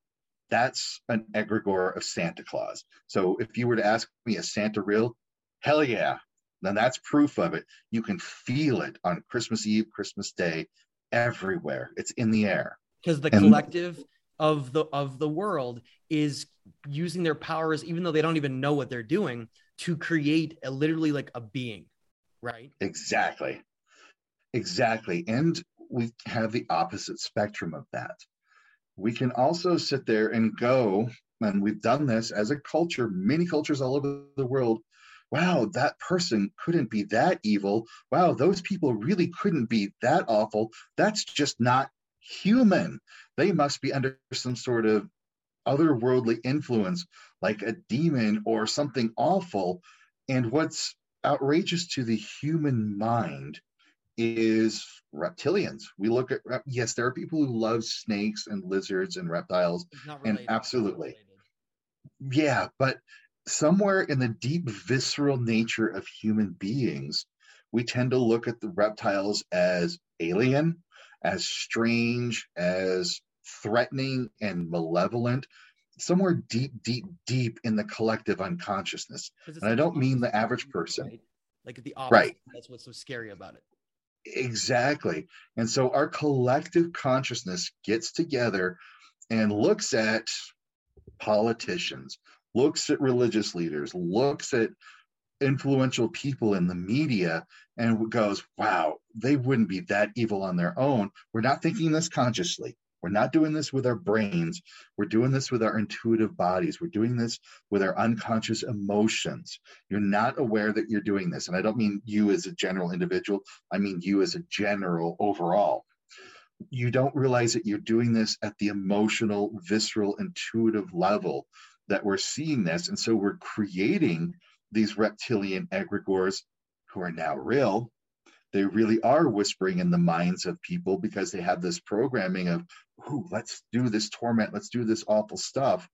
That's an egregore of Santa Claus. So if you were to ask me, is Santa real? Hell yeah. Then that's proof of it. You can feel it on Christmas Eve, Christmas Day, everywhere. It's in the air. Because the and, collective of the of the world is using their powers, even though they don't even know what they're doing, to create a literally like a being right? Exactly. Exactly. And we have the opposite spectrum of that. We can also sit there and go, and we've done this as a culture, many cultures all over the world. Wow, that person couldn't be that evil. Wow, those people really couldn't be that awful. That's just not human. They must be under some sort of otherworldly influence, like a demon or something awful. And what's outrageous to the human mind is reptilians. We look at yes, there are people who love snakes and lizards and reptiles, and absolutely, yeah, but somewhere in the deep visceral nature of human beings, we tend to look at the reptiles as alien, as strange, as threatening and malevolent somewhere deep, deep, deep in the collective unconsciousness. And I don't mean the average person. Right? Like the opposite. Right. That's what's so scary about it. Exactly. And so our collective consciousness gets together and looks at politicians, looks at religious leaders, looks at influential people in the media and goes, wow, they wouldn't be that evil on their own. We're not thinking this consciously. We're not doing this with our brains. We're doing this with our intuitive bodies. We're doing this with our unconscious emotions. You're not aware that you're doing this. And I don't mean you as a general individual, I mean you as a general overall. You don't realize that you're doing this at the emotional, visceral, intuitive level that we're seeing this. And so we're creating these reptilian egregores who are now real they really are whispering in the minds of people because they have this programming of, ooh, let's do this torment, let's do this awful stuff.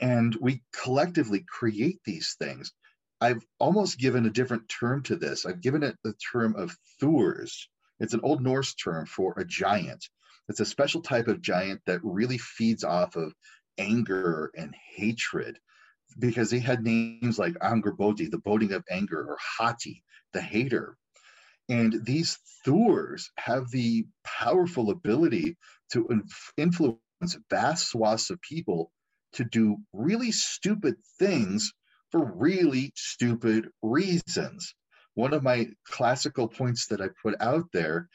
And we collectively create these things. I've almost given a different term to this. I've given it the term of Thurs. It's an Old Norse term for a giant. It's a special type of giant that really feeds off of anger and hatred because they had names like Angrboda, the boding of anger, or Hati, the hater. And these Thurs have the powerful ability to influence vast swaths of people to do really stupid things for really stupid reasons. One of my classical points that I put out there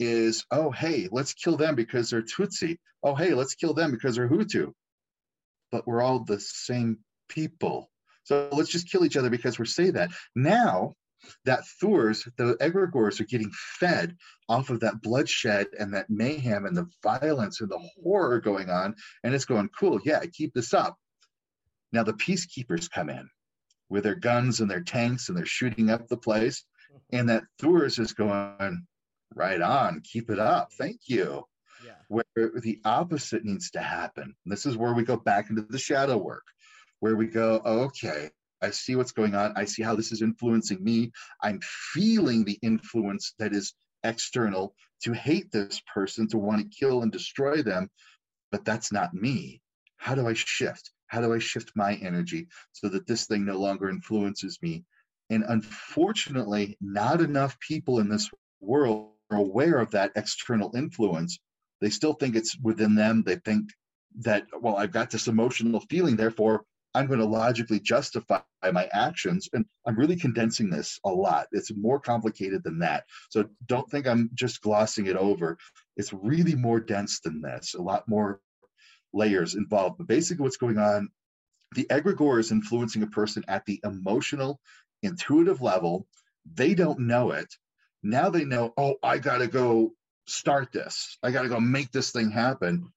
is oh, hey, let's kill them because they're Tutsi. Oh, hey, let's kill them because they're Hutu. But we're all the same people. So let's just kill each other because we're say that. Now that Thurs, the egregores are getting fed off of that bloodshed and that mayhem and the violence and the horror going on. And it's going, cool, yeah, keep this up. Now the peacekeepers come in with their guns and their tanks and they're shooting up the place. And that Thurs is going, right on, keep it up. Thank you. Yeah. Where the opposite needs to happen. This is where we go back into the shadow work, where we go, okay, I see what's going on. I see how this is influencing me. I'm feeling the influence that is external to hate this person, to want to kill and destroy them. But that's not me. How do I shift? How do I shift my energy so that this thing no longer influences me? And unfortunately, not enough people in this world are aware of that external influence. They still think it's within them. They think that, well, I've got this emotional feeling, therefore I'm going to logically justify my actions. And I'm really condensing this a lot. It's more complicated than that. So don't think I'm just glossing it over. It's really more dense than this, a lot more layers involved. But basically, what's going on the egregore is influencing a person at the emotional, intuitive level. They don't know it. Now they know, oh, I got to go start this. I got to go make this thing happen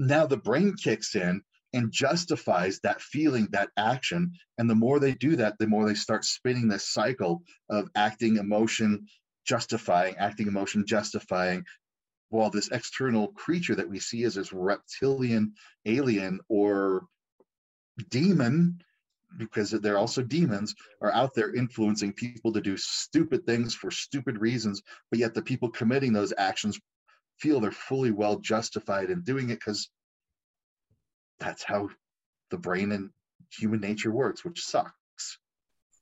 now the brain kicks in and justifies that feeling, that action. And the more they do that, the more they start spinning this cycle of acting, emotion, justifying, acting, emotion, justifying. While this external creature that we see as this reptilian alien or demon, because they're also demons, are out there influencing people to do stupid things for stupid reasons. But yet the people committing those actions feel they're fully well justified in doing it because that's how the brain and human nature works, which sucks.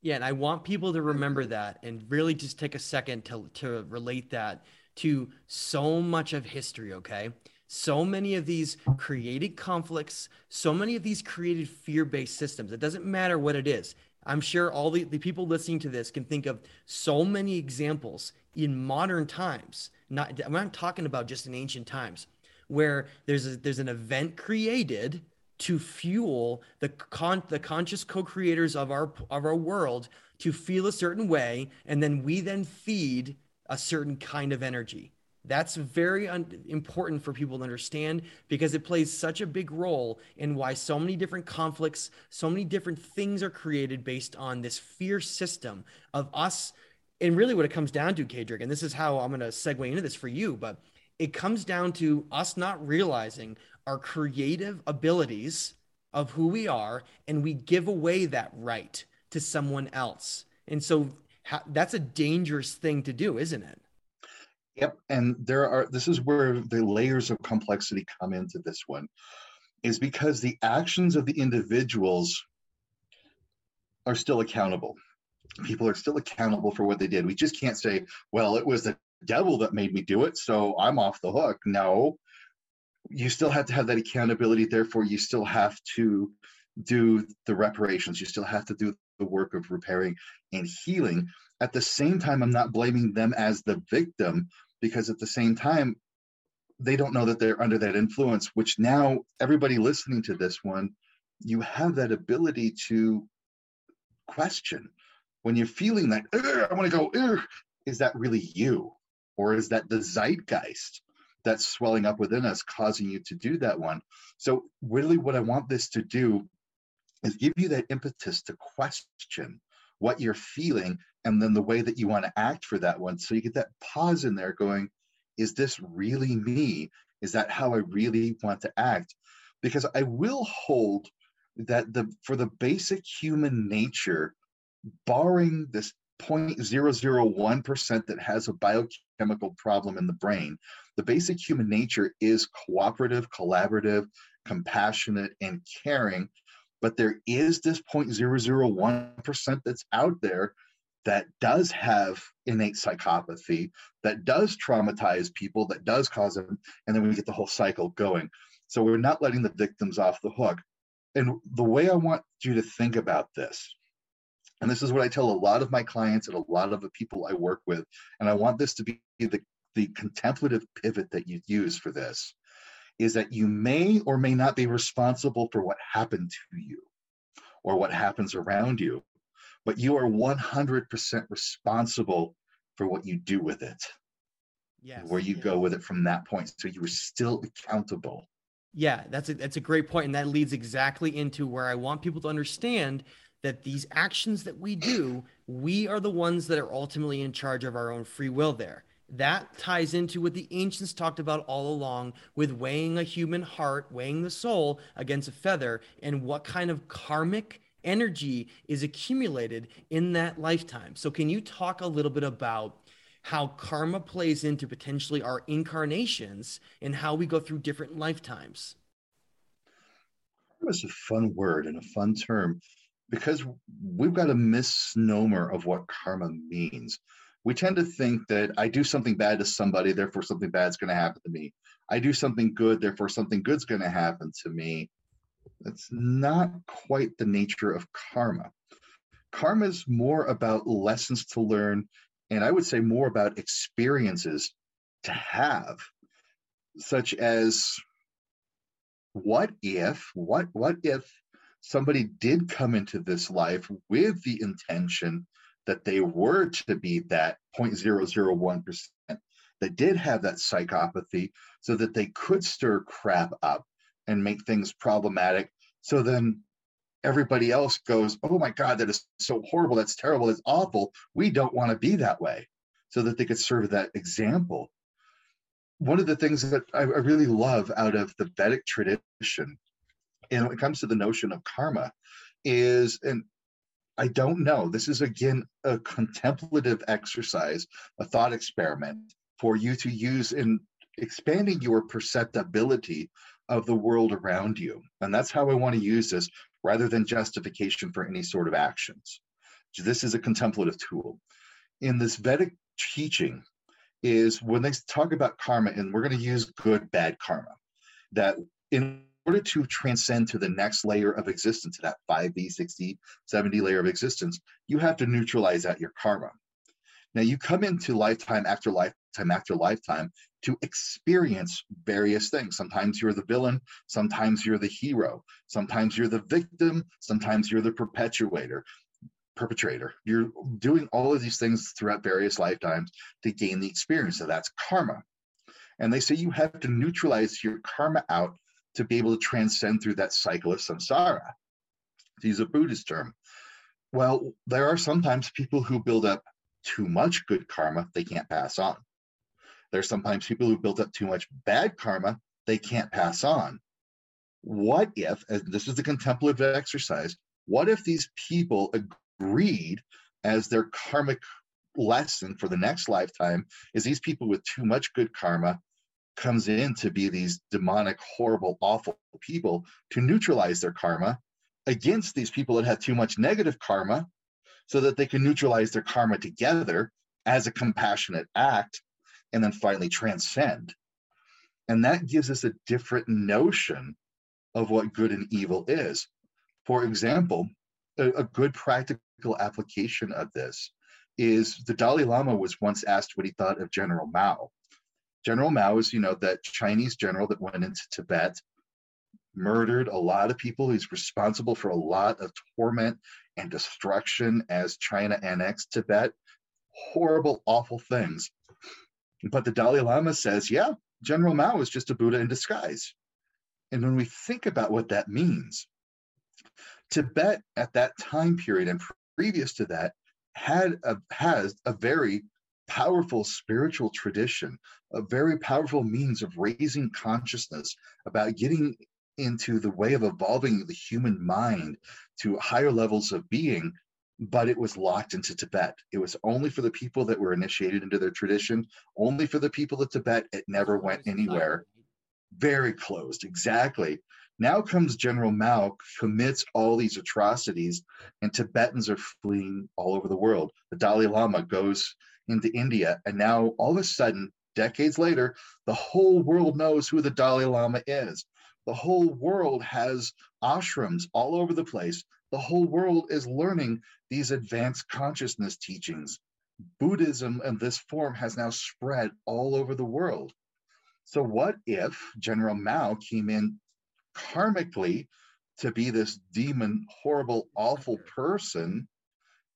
Yeah, and I want people to remember that and really just take a second to to relate that to so much of history, okay? So many of these created conflicts, so many of these created fear-based systems. It doesn't matter what it is. I'm sure all the, the people listening to this can think of so many examples in modern times. Not I'm not talking about just in ancient times where there's a, there's an event created to fuel the con the conscious co-creators of our of our world to feel a certain way and then we then feed a certain kind of energy. That's very un- important for people to understand because it plays such a big role in why so many different conflicts so many different things are created based on this fear system of us. And really what it comes down to Kaedrich, and this is how i'm going to segue into this for you but it comes down to us not realizing our creative abilities of who we are and we give away that right to someone else. And so ha- that's a dangerous thing to do, isn't it? Yep. And there are, this is where the layers of complexity come into this one, is because the actions of the individuals are still accountable. People are still accountable for what they did. We just can't say, well, it was the devil that made me do it, so I'm off the hook. No, you still have to have that accountability. Therefore, you still have to do the reparations. You still have to do the work of repairing and healing. At the same time, I'm not blaming them as the victim because at the same time, they don't know that they're under that influence, which now everybody listening to this one, you have that ability to question when you're feeling that, I want to go, is that really you? Or is that the zeitgeist that's swelling up within us causing you to do that one? So, really, what I want this to do is give you that impetus to question what you're feeling and then the way that you want to act for that one. So, you get that pause in there going, is this really me? Is that how I really want to act? Because I will hold that the for the basic human nature, barring this 0.001% that has a biochemical problem in the brain. The basic human nature is cooperative, collaborative, compassionate, and caring. But there is this 0.001% that's out there that does have innate psychopathy, that does traumatize people, that does cause them, and then we get the whole cycle going. So we're not letting the victims off the hook. And the way I want you to think about this and this is what I tell a lot of my clients and a lot of the people I work with. And I want this to be the, the contemplative pivot that you use for this is that you may or may not be responsible for what happened to you or what happens around you, but you are 100% responsible for what you do with it. Yes. Where you go with it from that point. So you are still accountable. Yeah, that's a, that's a great point, and that leads exactly into where I want people to understand that these actions that we do, we are the ones that are ultimately in charge of our own free will there. That ties into what the ancients talked about all along with weighing a human heart, weighing the soul against a feather, and what kind of karmic energy is accumulated in that lifetime. So, can you talk a little bit about how karma plays into potentially our incarnations and how we go through different lifetimes? Karma is a fun word and a fun term because we've got a misnomer of what karma means. We tend to think that I do something bad to somebody, therefore something bad's going to happen to me. I do something good, therefore something good's going to happen to me. That's not quite the nature of karma. Karma is more about lessons to learn, and I would say more about experiences to have, such as what if, what, what if somebody did come into this life with the intention that they were to be that 0.001% that did have that psychopathy so that they could stir crap up and make things problematic. So then everybody else goes, Oh my God, that is so horrible. That's terrible. That's awful. We don't want to be that way. So that they could serve that example. One of the things that I, really love out of the Vedic tradition, and when it comes to the notion of karma, is, and I don't know, this is again a contemplative exercise, a thought experiment for you to use in expanding your perceptibility of the world around you. And that's how I want to use this rather than justification for any sort of actions. So this is a contemplative tool. In this Vedic teaching, is when they talk about karma, and we're going to use good, bad karma, that in order to transcend to the next layer of existence, to that 5D, 60, 70 layer of existence, you have to neutralize out your karma. Now you come into lifetime after lifetime after lifetime to experience various things. Sometimes you're the villain, sometimes you're the hero, sometimes you're the victim, sometimes you're the perpetuator, perpetrator. You're doing all of these things throughout various lifetimes to gain the experience. So that's karma. And they say you have to neutralize your karma out to be able to transcend through that cycle of samsara. To use a Buddhist term. Well, there are sometimes people who build up too much good karma they can't pass on. There are sometimes people who build up too much bad karma they can't pass on. What if, and this is the contemplative exercise, what if these people agreed as their karmic lesson for the next lifetime is these people with too much good karma comes in to be these demonic, horrible, awful people to neutralize their karma against these people that have too much negative karma so that they can neutralize their karma together as a compassionate act and then finally transcend. And that gives us a different notion of what good and evil is. For example, a, a good practical application of this is the Dalai Lama was once asked what he thought of General Mao. General Mao is, you know, that Chinese general that went into Tibet, murdered a lot of people. He's responsible for a lot of torment and destruction as China annexed Tibet. Horrible, awful things. But the Dalai Lama says, yeah, General Mao is just a Buddha in disguise. And when we think about what that means, Tibet at that time period and previous to that had a, has a very powerful spiritual tradition, a very powerful means of raising consciousness about getting into the way of evolving the human mind to higher levels of being but it was locked into Tibet. It was only for the people that were initiated into their tradition, only for the people of Tibet. It never went anywhere. Very closed, exactly. Now comes General Mao, commits all these atrocities, and Tibetans are fleeing all over the world. The Dalai Lama goes into India, and now all of a sudden, decades later, the whole world knows who the Dalai Lama is. The whole world has ashrams all over the place the whole world is learning these advanced consciousness teachings. Buddhism in this form has now spread all over the world. So, what if General Mao came in karmically to be this demon, horrible, awful person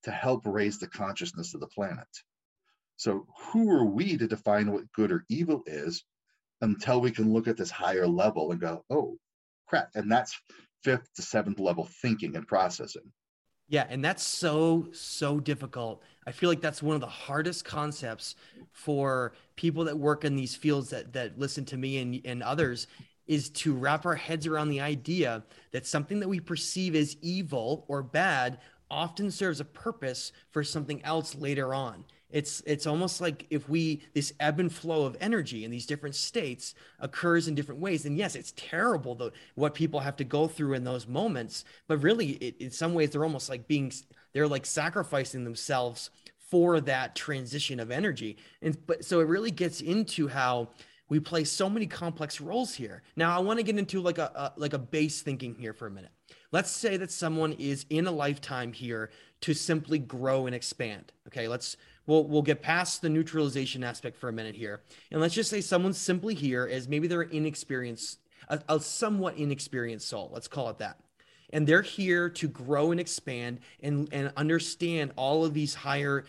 to help raise the consciousness of the planet? So, who are we to define what good or evil is until we can look at this higher level and go, oh, crap. And that's fifth to seventh level thinking and processing. Yeah, and that's so so difficult. I feel like that's one of the hardest concepts for people that work in these fields that that listen to me and and others is to wrap our heads around the idea that something that we perceive as evil or bad often serves a purpose for something else later on it's it's almost like if we this ebb and flow of energy in these different states occurs in different ways. And yes it's terrible the, what people have to go through in those moments but really it, in some ways they're almost like being they're like sacrificing themselves for that transition of energy. And but so it really gets into how we play so many complex roles here. Now i want to get into like a, a like a base thinking here for a minute. Let's say that someone is in a lifetime here to simply grow and expand okay? Let's we'll we'll get past the neutralization aspect for a minute here, and let's just say someone's simply here as maybe they're inexperienced, a, a somewhat inexperienced soul. Let's call it that and they're here to grow and expand and, and understand all of these higher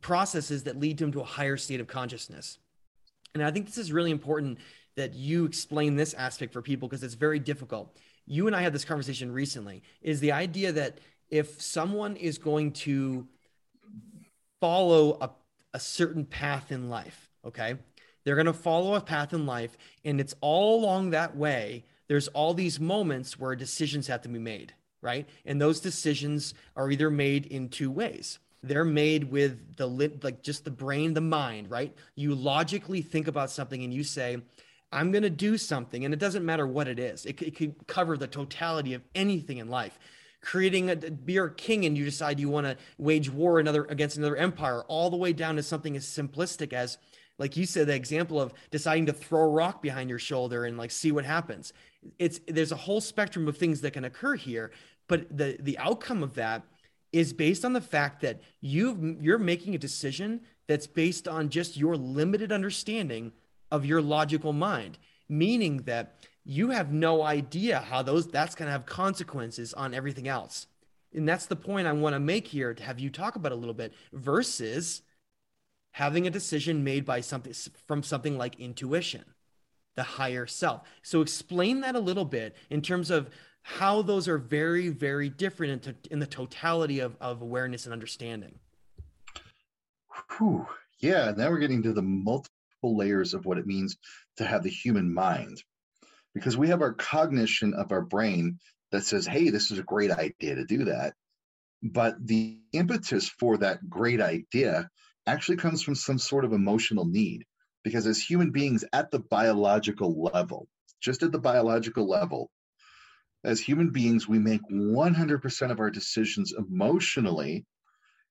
processes that lead them to a higher state of consciousness. And I think this is really important that you explain this aspect for people because it's very difficult. You and I had this conversation recently. Is the idea that if someone is going to follow a, a certain path in life, okay, they're going to follow a path in life, and it's all along that way. There's all these moments where decisions have to be made, right? And those decisions are either made in two ways they're made with the lit like just the brain the mind right you logically think about something and you say i'm going to do something and it doesn't matter what it is it, it could cover the totality of anything in life creating a be king and you decide you want to wage war another against another empire all the way down to something as simplistic as like you said the example of deciding to throw a rock behind your shoulder and like see what happens. It's there's a whole spectrum of things that can occur here but the the outcome of that is based on the fact that you you're making a decision that's based on just your limited understanding of your logical mind meaning that you have no idea how those that's going to have consequences on everything else and that's the point i want to make here to have you talk about a little bit versus having a decision made by something from something like intuition the higher self so explain that a little bit in terms of how those are very, very different in, to, in the totality of, of awareness and understanding. Whew. Yeah, now we're getting to the multiple layers of what it means to have the human mind. Because we have our cognition of our brain that says, hey, this is a great idea to do that. But the impetus for that great idea actually comes from some sort of emotional need. Because as human beings at the biological level, just at the biological level, as human beings, we make 100% of our decisions emotionally,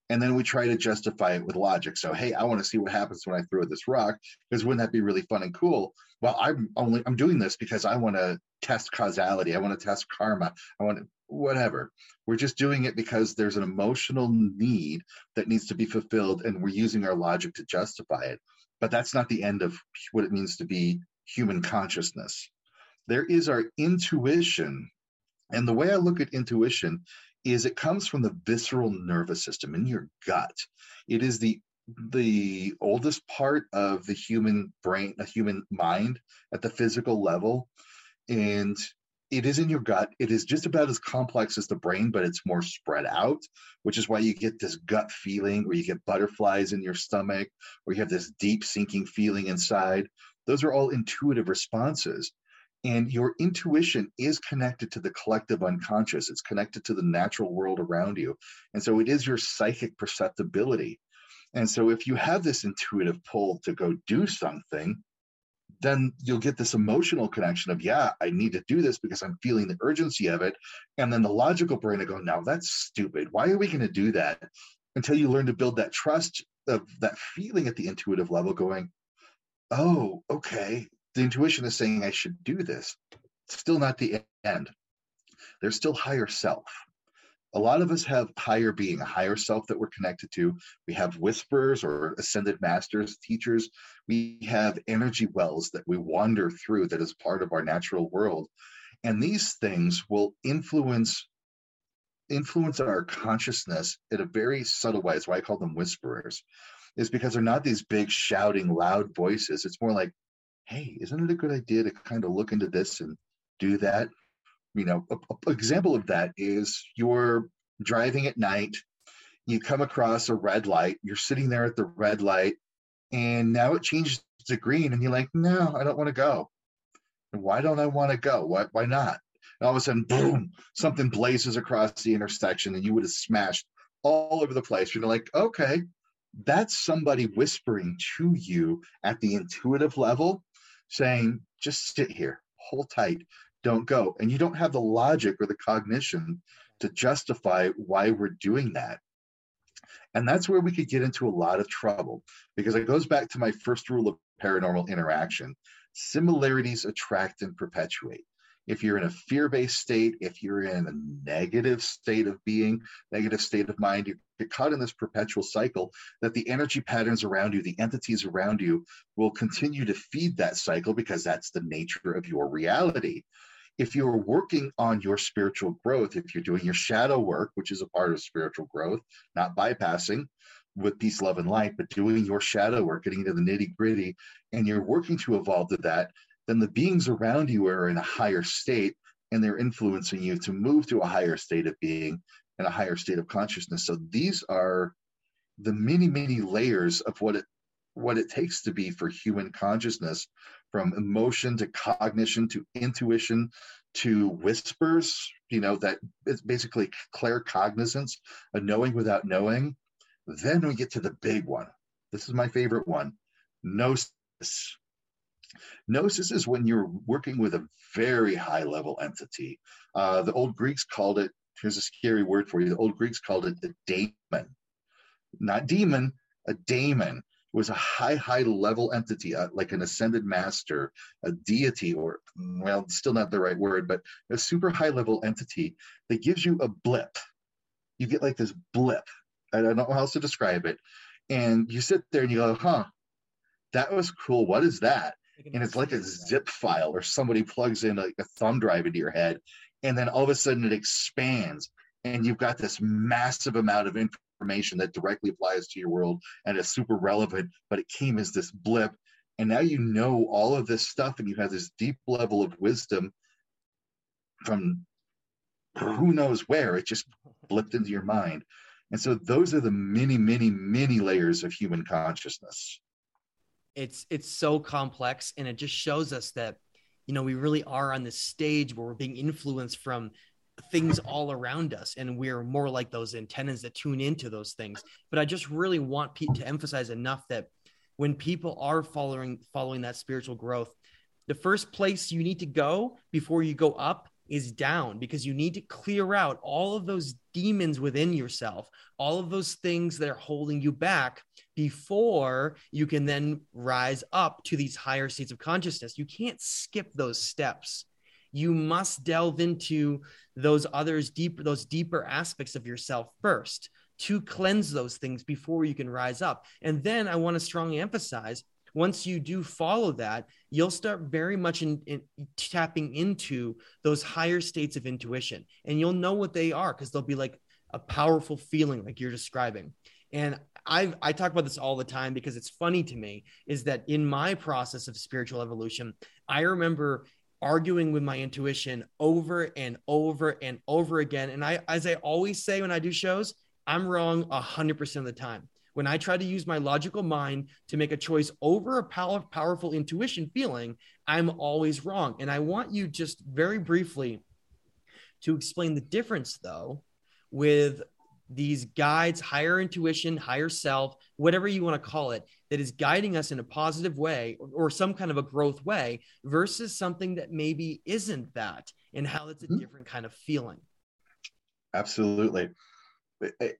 and then we try to justify it with logic. So, hey, I want to see what happens when I throw this rock, because wouldn't that be really fun and cool? Well, I'm only I'm doing this because I want to test causality. I want to test karma. I want to whatever. We're just doing it because there's an emotional need that needs to be fulfilled, and we're using our logic to justify it. But that's not the end of what it means to be human consciousness. There is our intuition and the way I look at intuition is it comes from the visceral nervous system in your gut. It is the the oldest part of the human brain, a human mind at the physical level. And it is in your gut. It is just about as complex as the brain, but it's more spread out, which is why you get this gut feeling where you get butterflies in your stomach, or you have this deep sinking feeling inside. Those are all intuitive responses. And your intuition is connected to the collective unconscious. It's connected to the natural world around you. And so it is your psychic perceptibility. And so if you have this intuitive pull to go do something, then you'll get this emotional connection of, yeah, I need to do this because I'm feeling the urgency of it. And then the logical brain will go, now that's stupid. Why are we going to do that? Until you learn to build that trust of that feeling at the intuitive level, going, oh, okay, the intuition is saying I should do this. Still not the end. There's still higher self. A lot of us have higher being, a higher self that we're connected to. We have whisperers or ascended masters, teachers. We have energy wells that we wander through that is part of our natural world. And these things will influence influence our consciousness in a very subtle way. That's why I call them whisperers, is because they're not these big shouting loud voices. It's more like hey, isn't it a good idea to kind of look into this and do that? You know, an example of that is you're driving at night, you come across a red light, you're sitting there at the red light, and now it changes to green, and you're like, no, I don't want to go. And why don't I want to go? Why, why not? And all of a sudden, boom, something blazes across the intersection, and you would have smashed all over the place. You're like, okay, that's somebody whispering to you at the intuitive level saying, just sit here, hold tight, don't go. And you don't have the logic or the cognition to justify why we're doing that. And that's where we could get into a lot of trouble because it goes back to my first rule of paranormal interaction similarities attract and perpetuate if you're in a fear-based state, if you're in a negative state of being, negative state of mind, you get caught in this perpetual cycle that the energy patterns around you, the entities around you will continue to feed that cycle because that's the nature of your reality. If you're working on your spiritual growth, if you're doing your shadow work, which is a part of spiritual growth, not bypassing, with peace, love, and light, but doing your shadow work, getting into the nitty gritty, and you're working to evolve to that, then the beings around you are in a higher state and they're influencing you to move to a higher state of being and a higher state of consciousness. So these are the many, many layers of what it what it takes to be for human consciousness from emotion to cognition to intuition to whispers you know that it's basically claircognizance a knowing without knowing. Then we get to the big one. This is my favorite one gnosis gnosis is when you're working with a very high level entity uh, the old greeks called it here's a scary word for you the old greeks called it a daemon not demon a daemon was a high, high level entity, uh, like an ascended master, a deity, or well, still not the right word, but a super high level entity that gives you a blip. You get like this blip. I don't know how else to describe it. And you sit there and you go, huh, that was cool. What is that? And it's like a zip file or somebody plugs in like a thumb drive into your head. And then all of a sudden it expands and you've got this massive amount of information that directly applies to your world and is super relevant, but it came as this blip. And now you know all of this stuff and you have this deep level of wisdom from who knows where. It just blipped into your mind. And so those are the many, many, many layers of human consciousness. It's it's so complex and it just shows us that you know we really are on this stage where we're being influenced from things all around us and we're more like those antennas that tune into those things. But i just really want Pete to emphasize enough that when people are following following that spiritual growth the first place you need to go before you go up is down because you need to clear out all of those demons within yourself, all of those things that are holding you back before you can then rise up to these higher states of consciousness. You can't skip those steps you must delve into those others deeper those deeper aspects of yourself first to cleanse those things before you can rise up and then i want to strongly emphasize once you do follow that you'll start very much in, in tapping into those higher states of intuition and you'll know what they are because they'll be like a powerful feeling like you're describing and I I talk about this all the time because it's funny to me is that in my process of spiritual evolution, I remember arguing with my intuition over and over and over again. And I, as I always say when I do shows, I'm wrong 100% of the time. When I try to use my logical mind to make a choice over a power, powerful intuition feeling, I'm always wrong. And I want you just very briefly to explain the difference, though, with these guides, higher intuition, higher self, whatever you want to call it, that is guiding us in a positive way or, or some kind of a growth way versus something that maybe isn't that and how it's a mm-hmm. different kind of feeling. Absolutely.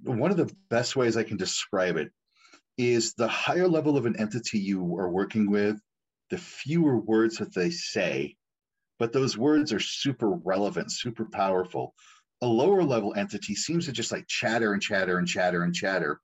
One of the best ways I can describe it is the higher level of an entity you are working with, the fewer words that they say, but those words are super relevant, super powerful a lower level entity seems to just like chatter and chatter and chatter and chatter.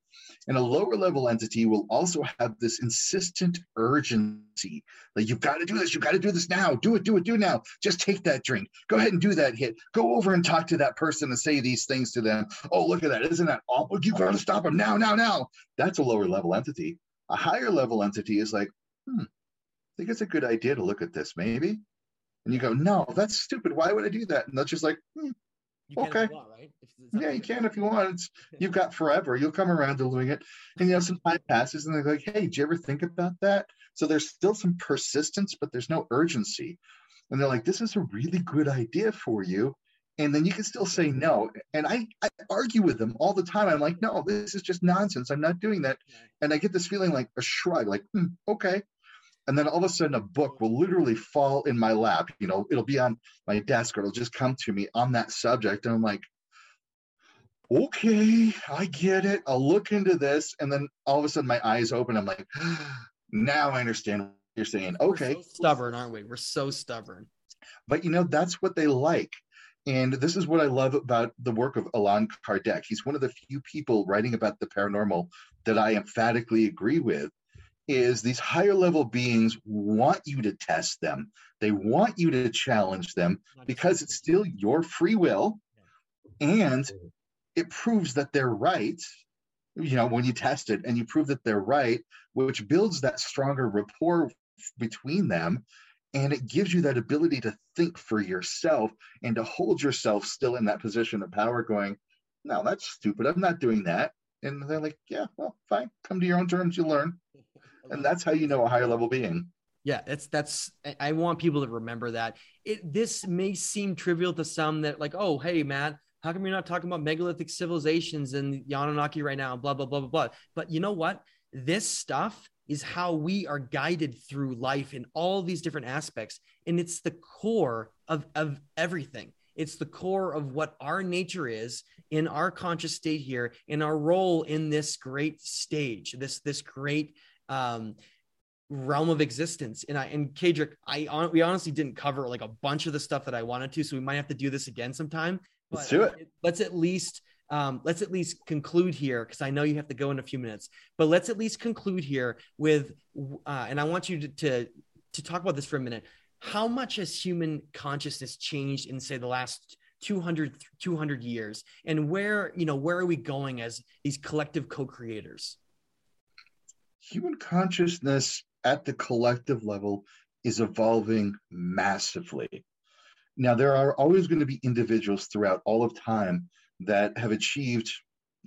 And a lower level entity will also have this insistent urgency. Like, you've got to do this. You've got to do this now. Do it, do it, do it now. Just take that drink. Go ahead and do that hit. Go over and talk to that person and say these things to them. Oh, look at that. Isn't that awful? You've got to stop them now, now, now. That's a lower level entity. A higher level entity is like, hmm, I think it's a good idea to look at this, maybe. And you go, no, that's stupid. Why would I do that? And that's just like, hmm, you okay. Want, right? yeah, you can if you want. It's, you've got forever. You'll come around to doing it. And you know, some time passes and they're like, hey, did you ever think about that? So there's still some persistence, but there's no urgency. And they're like, this is a really good idea for you. And then you can still say no. And I, I argue with them all the time. I'm like, no, this is just nonsense. I'm not doing that. And I get this feeling like a shrug, like, hmm, okay and then all of a sudden a book will literally fall in my lap. You know it'll be on my desk or it'll just come to me on that subject. And i'm like okay i get it. I'll look into this. And then all of a sudden my eyes open. I'm like now i understand what you're saying. Okay. so stubborn aren't we? We're so stubborn. But you know that's what they like. And this is what I love about the work of Allan Kardec. He's one of the few people writing about the paranormal that I emphatically agree with is these higher level beings want you to test them. They want you to challenge them because it's still your free will and it proves that they're right. You know, when you test it and you prove that they're right, which builds that stronger rapport between them. and it gives you that ability to think for yourself and to hold yourself still in that position of power going no that's stupid i'm not doing that and they're like yeah well fine come to your own terms you learn and that's how you know a higher level being yeah that's that's i want people to remember that it this may seem trivial to some that like oh hey matt how come you're not talking about megalithic civilizations and Anunnaki right now blah blah blah blah blah but you know what this stuff is how we are guided through life in all these different aspects. And it's the core of, of everything. It's the core of what our nature is in our conscious state here, in our role in this great stage, this this great um, realm of existence. And I and Kaedrich, I we honestly didn't cover like a bunch of the stuff that I wanted to, so we might have to do this again sometime. But let's do it. Let's at least um, let's at least conclude here because I know you have to go in a few minutes, but let's at least conclude here with, uh, and I want you to, to, to talk about this for a minute. How much has human consciousness changed in say the last 200, 200 years and where, you know, where are we going as these collective co-creators? Human consciousness at the collective level is evolving massively. Now, there are always going to be individuals throughout all of time that have achieved,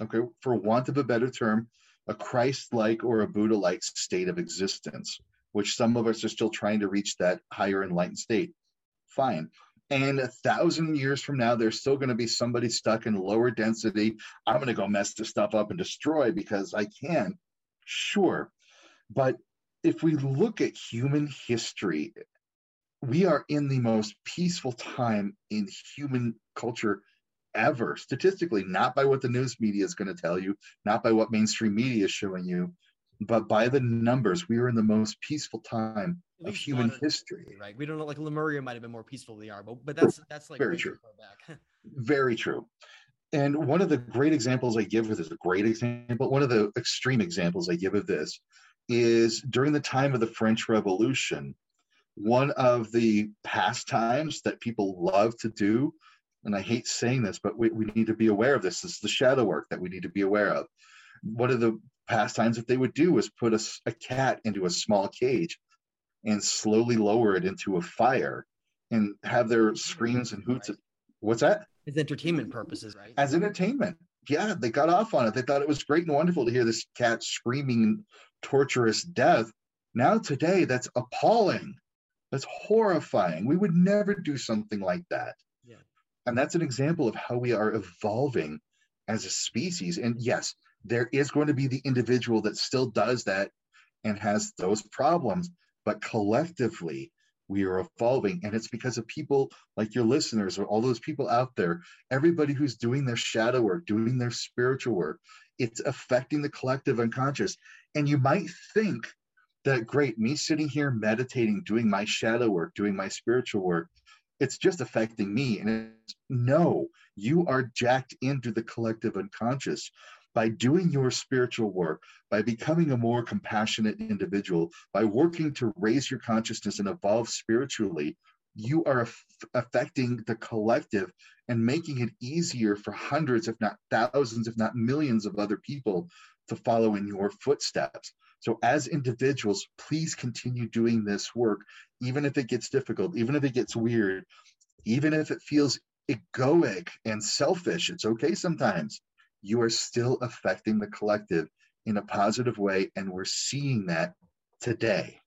okay, for want of a better term, a Christ like or a Buddha like state of existence, which some of us are still trying to reach that higher enlightened state. Fine. And a thousand years from now, there's still going to be somebody stuck in lower density. I'm going to go mess this stuff up and destroy because I can. Sure. But if we look at human history, we are in the most peaceful time in human culture ever statistically, not by what the news media is going to tell you, not by what mainstream media is showing you, but by the numbers. We are in the most peaceful time of human history. Right. We don't know, like Lemuria might have been more peaceful than they are, but, but that's, that's like very true. very true. And one of the great examples I give of this, a great example, one of the extreme examples I give of this is during the time of the French Revolution, one of the pastimes that people love to do and I hate saying this, but we, we need to be aware of this. This is the shadow work that we need to be aware of. One of the pastimes that they would do was put a, a cat into a small cage and slowly lower it into a fire and have their screams and hoots. What's that? As entertainment purposes, right? As entertainment. Yeah, they got off on it. They thought it was great and wonderful to hear this cat screaming torturous death. Now, today, that's appalling. That's horrifying. We would never do something like that. Yeah. And that's an example of how we are evolving as a species. And yes, there is going to be the individual that still does that and has those problems, but collectively, we are evolving. And it's because of people like your listeners or all those people out there, everybody who's doing their shadow work, doing their spiritual work, it's affecting the collective unconscious. And you might think that, great, me sitting here meditating, doing my shadow work, doing my spiritual work, it's just affecting me. And no, you are jacked into the collective unconscious by doing your spiritual work, by becoming a more compassionate individual, by working to raise your consciousness and evolve spiritually. You are affecting the collective and making it easier for hundreds, if not thousands, if not millions of other people to follow in your footsteps. So, as individuals, please continue doing this work, even if it gets difficult, even if it gets weird, even if it feels egoic and selfish. It's okay sometimes. You are still affecting the collective in a positive way. And we're seeing that today.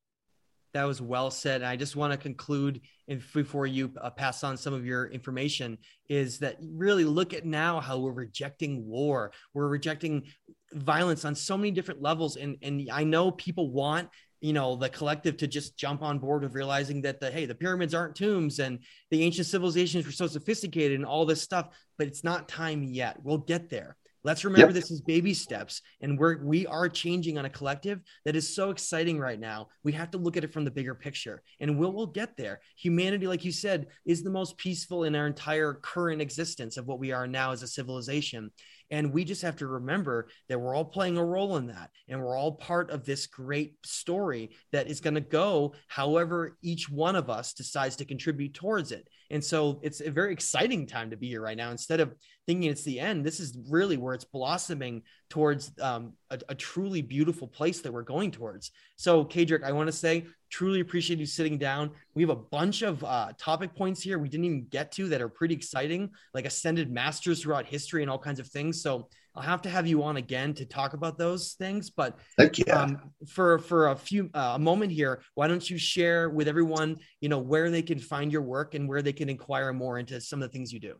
That was well said. And I just want to conclude if, before you uh, pass on some of your information is that really look at now how we're rejecting war. We're rejecting violence on so many different levels. And, and I know people want you know the collective to just jump on board of realizing that the hey the pyramids aren't tombs and the ancient civilizations were so sophisticated and all this stuff but it's not time yet we'll get there Let's remember yep. this is baby steps, and we're we are changing on a collective that is so exciting right now. We have to look at it from the bigger picture, and we'll we'll get there. Humanity, like you said, is the most peaceful in our entire current existence of what we are now as a civilization. And we just have to remember that we're all playing a role in that. And we're all part of this great story that is going to go however each one of us decides to contribute towards it. And so it's a very exciting time to be here right now. Instead of thinking it's the end, this is really where it's blossoming towards um, a, a, truly beautiful place that we're going towards. So, Kaedrich, I want to say Truly appreciate you sitting down. We have a bunch of uh, topic points here we didn't even get to that are pretty exciting, like ascended masters throughout history and all kinds of things. So I'll have to have you on again to talk about those things. But um, for for a few uh, a moment here, why don't you share with everyone, you know, where they can find your work and where they can inquire more into some of the things you do?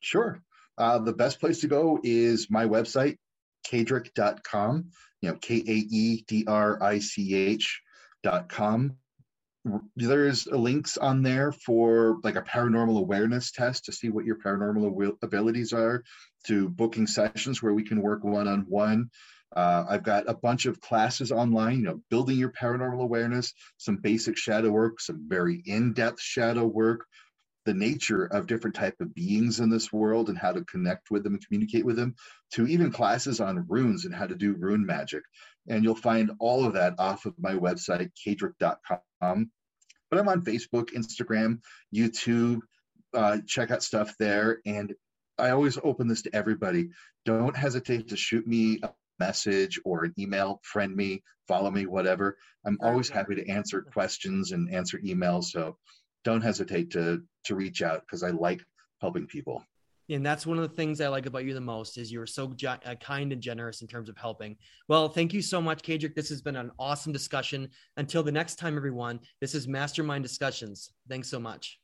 Sure. Uh, the best place to go is my website, kaedrich.com, you know, K A E D R I C H.com. There's links on there for like a paranormal awareness test to see what your paranormal abilities are, to booking sessions where we can work one on one. I've got a bunch of classes online, you know, building your paranormal awareness, some basic shadow work, some very in-depth shadow work, the nature of different type of beings in this world and how to connect with them and communicate with them to even classes on runes and how to do rune magic. And you'll find all of that off of my website kaedrich.com but i'm on facebook instagram youtube. Uh, check out stuff there. And i always open this to everybody don't hesitate to shoot me a message or an email friend me follow me whatever i'm always happy to answer questions and answer emails so don't hesitate to to reach out because I like helping people. And that's one of the things I like about you the most is you're so uh, kind and generous in terms of helping. Well, thank you so much, Kaedrich. This has been an awesome discussion. Until the next time, everyone, this is Mastermind Discussions. Thanks so much.